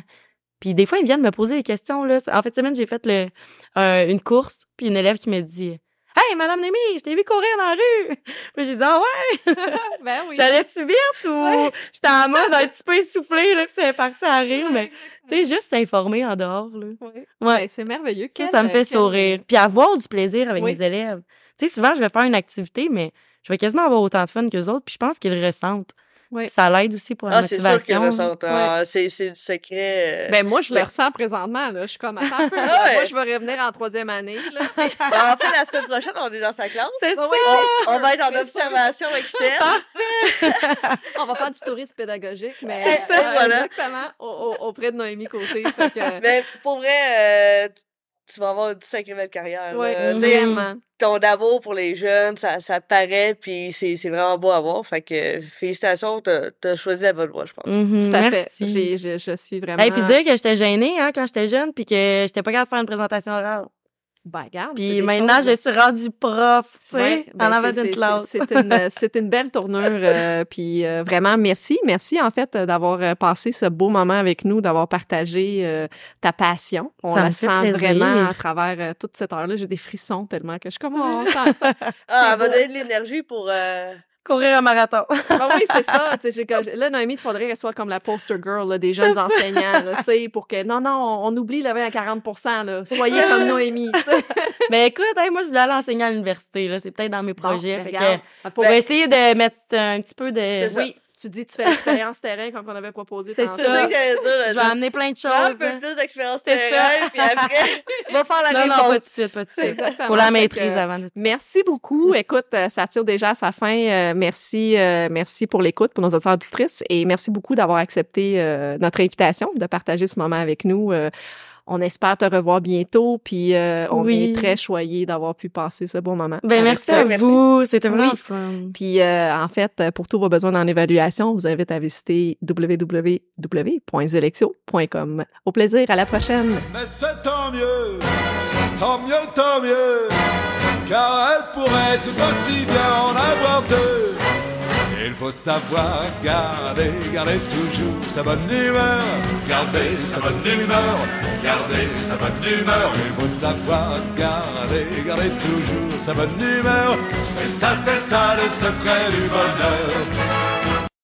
Puis des fois, ils viennent me poser des questions, là. En fait, cette semaine, j'ai fait le, euh, une course, puis une élève qui me dit « Hey, Madame Némi, je t'ai vu courir dans la rue. Puis j'ai dit Ah ouais? [LAUGHS] ben oui. J'allais-tu vite ou Ouais. j'étais en mode un petit peu essoufflée, là, puis c'est parti à rire, mais tu sais, juste s'informer en dehors, là. Oui. Ouais. Ben, c'est merveilleux. Ça, Quel- ça me fait quel- sourire. Puis avoir du plaisir avec Oui. mes élèves. Tu sais, souvent, je vais faire une activité, mais je vais quasiment avoir autant de fun qu'eux autres, puis je pense qu'ils le ressentent. Oui. Ça l'aide aussi pour la Ah, c'est sûr qu'ils motivation. ressentent. Ah, c'est c'est du secret. euh. Ben moi, je le Ben- ressens présentement. Là. Je suis comme, attends un peu. [LAUGHS] là. Ouais. Moi, je vais revenir en troisième année. Là. [LAUGHS] Ben, en fait, la semaine prochaine, on est dans sa classe. C'est ça. On, on va être en observation externe. [LAUGHS] On va faire du tourisme pédagogique, mais ça, euh, voilà. exactement au- au- auprès de Noémie Côté. Que, Mais pour vrai, euh, tu- vas avoir une sacrée belle carrière. sais, vraiment. ton amour pour les jeunes, ça, ça paraît, puis c'est c'est vraiment beau à voir. Fait que félicitations, t'as as choisi la bonne voie, je pense. Mhm, Tout à fait. merci. J'ai- Je, je suis vraiment. Et puis dire que j'étais gênée hein, quand j'étais jeune, puis que j'étais pas capable de faire une présentation orale. Ben, regarde, Puis maintenant, choses- je suis rendue prof, tu sais, Ouais, ben, en avant c'est- d'une classe. [LAUGHS] C'est une, belle tournure. euh, puis euh, vraiment, merci. Merci, en fait, euh, d'avoir euh, passé ce beau moment avec nous, d'avoir partagé euh, ta passion. On Ça la me fait sent plaisir. vraiment à travers euh, toute cette heure-là. J'ai des frissons tellement que je suis comme, [LAUGHS] oh, ça, ça- Ah, elle va donner de l'énergie pour... Courir un marathon. Ah [LAUGHS] oui, c'est ça. Là, Noémie, il faudrait qu'elle soit comme la poster girl là, des jeunes enseignants, là, tu sais, pour que, non, non, on, on oublie le 20 à 40 là. Soyez comme Noémie. Mais [LAUGHS] écoute, hey, moi, je voulais aller enseigner à l'université, là. C'est peut-être dans mes projets. Ben, fait regarde. que, Faut- essayer de mettre un petit peu de... Oui, tu dis, tu fais l'expérience terrain comme on avait proposé C'est ça ça. que. Je vais amener plein de Prends un choses. peu hein. plus d'expérience C'est terrain, puis après, [LAUGHS] va faire la Non, même non, pas chose. tout de suite, pas tout de suite. Faut la maîtrise avant de Merci beaucoup. Écoute, euh, ça tire déjà à sa fin. Euh, merci, euh, merci pour l'écoute, pour nos auditeurs auditrices, et merci beaucoup d'avoir accepté notre invitation, de partager ce moment avec nous. On espère te revoir bientôt, puis euh, on Oui. est très choyés d'avoir pu passer ce bon moment. Ben, merci toi. à vous. C'était vraiment Oui. fun. Puis, euh, en fait, pour tous vos besoins en évaluation, on vous invite à visiter www.zelexio.com. Au plaisir, à la prochaine! Mais c'est tant mieux, tant mieux, tant mieux, car elle pourrait tout aussi bien en avoir deux. Il faut savoir garder, garder toujours sa bonne humeur, garder sa bonne humeur, garder sa bonne humeur. Il faut savoir garder, garder toujours sa bonne humeur. C'est ça, c'est ça le secret du bonheur.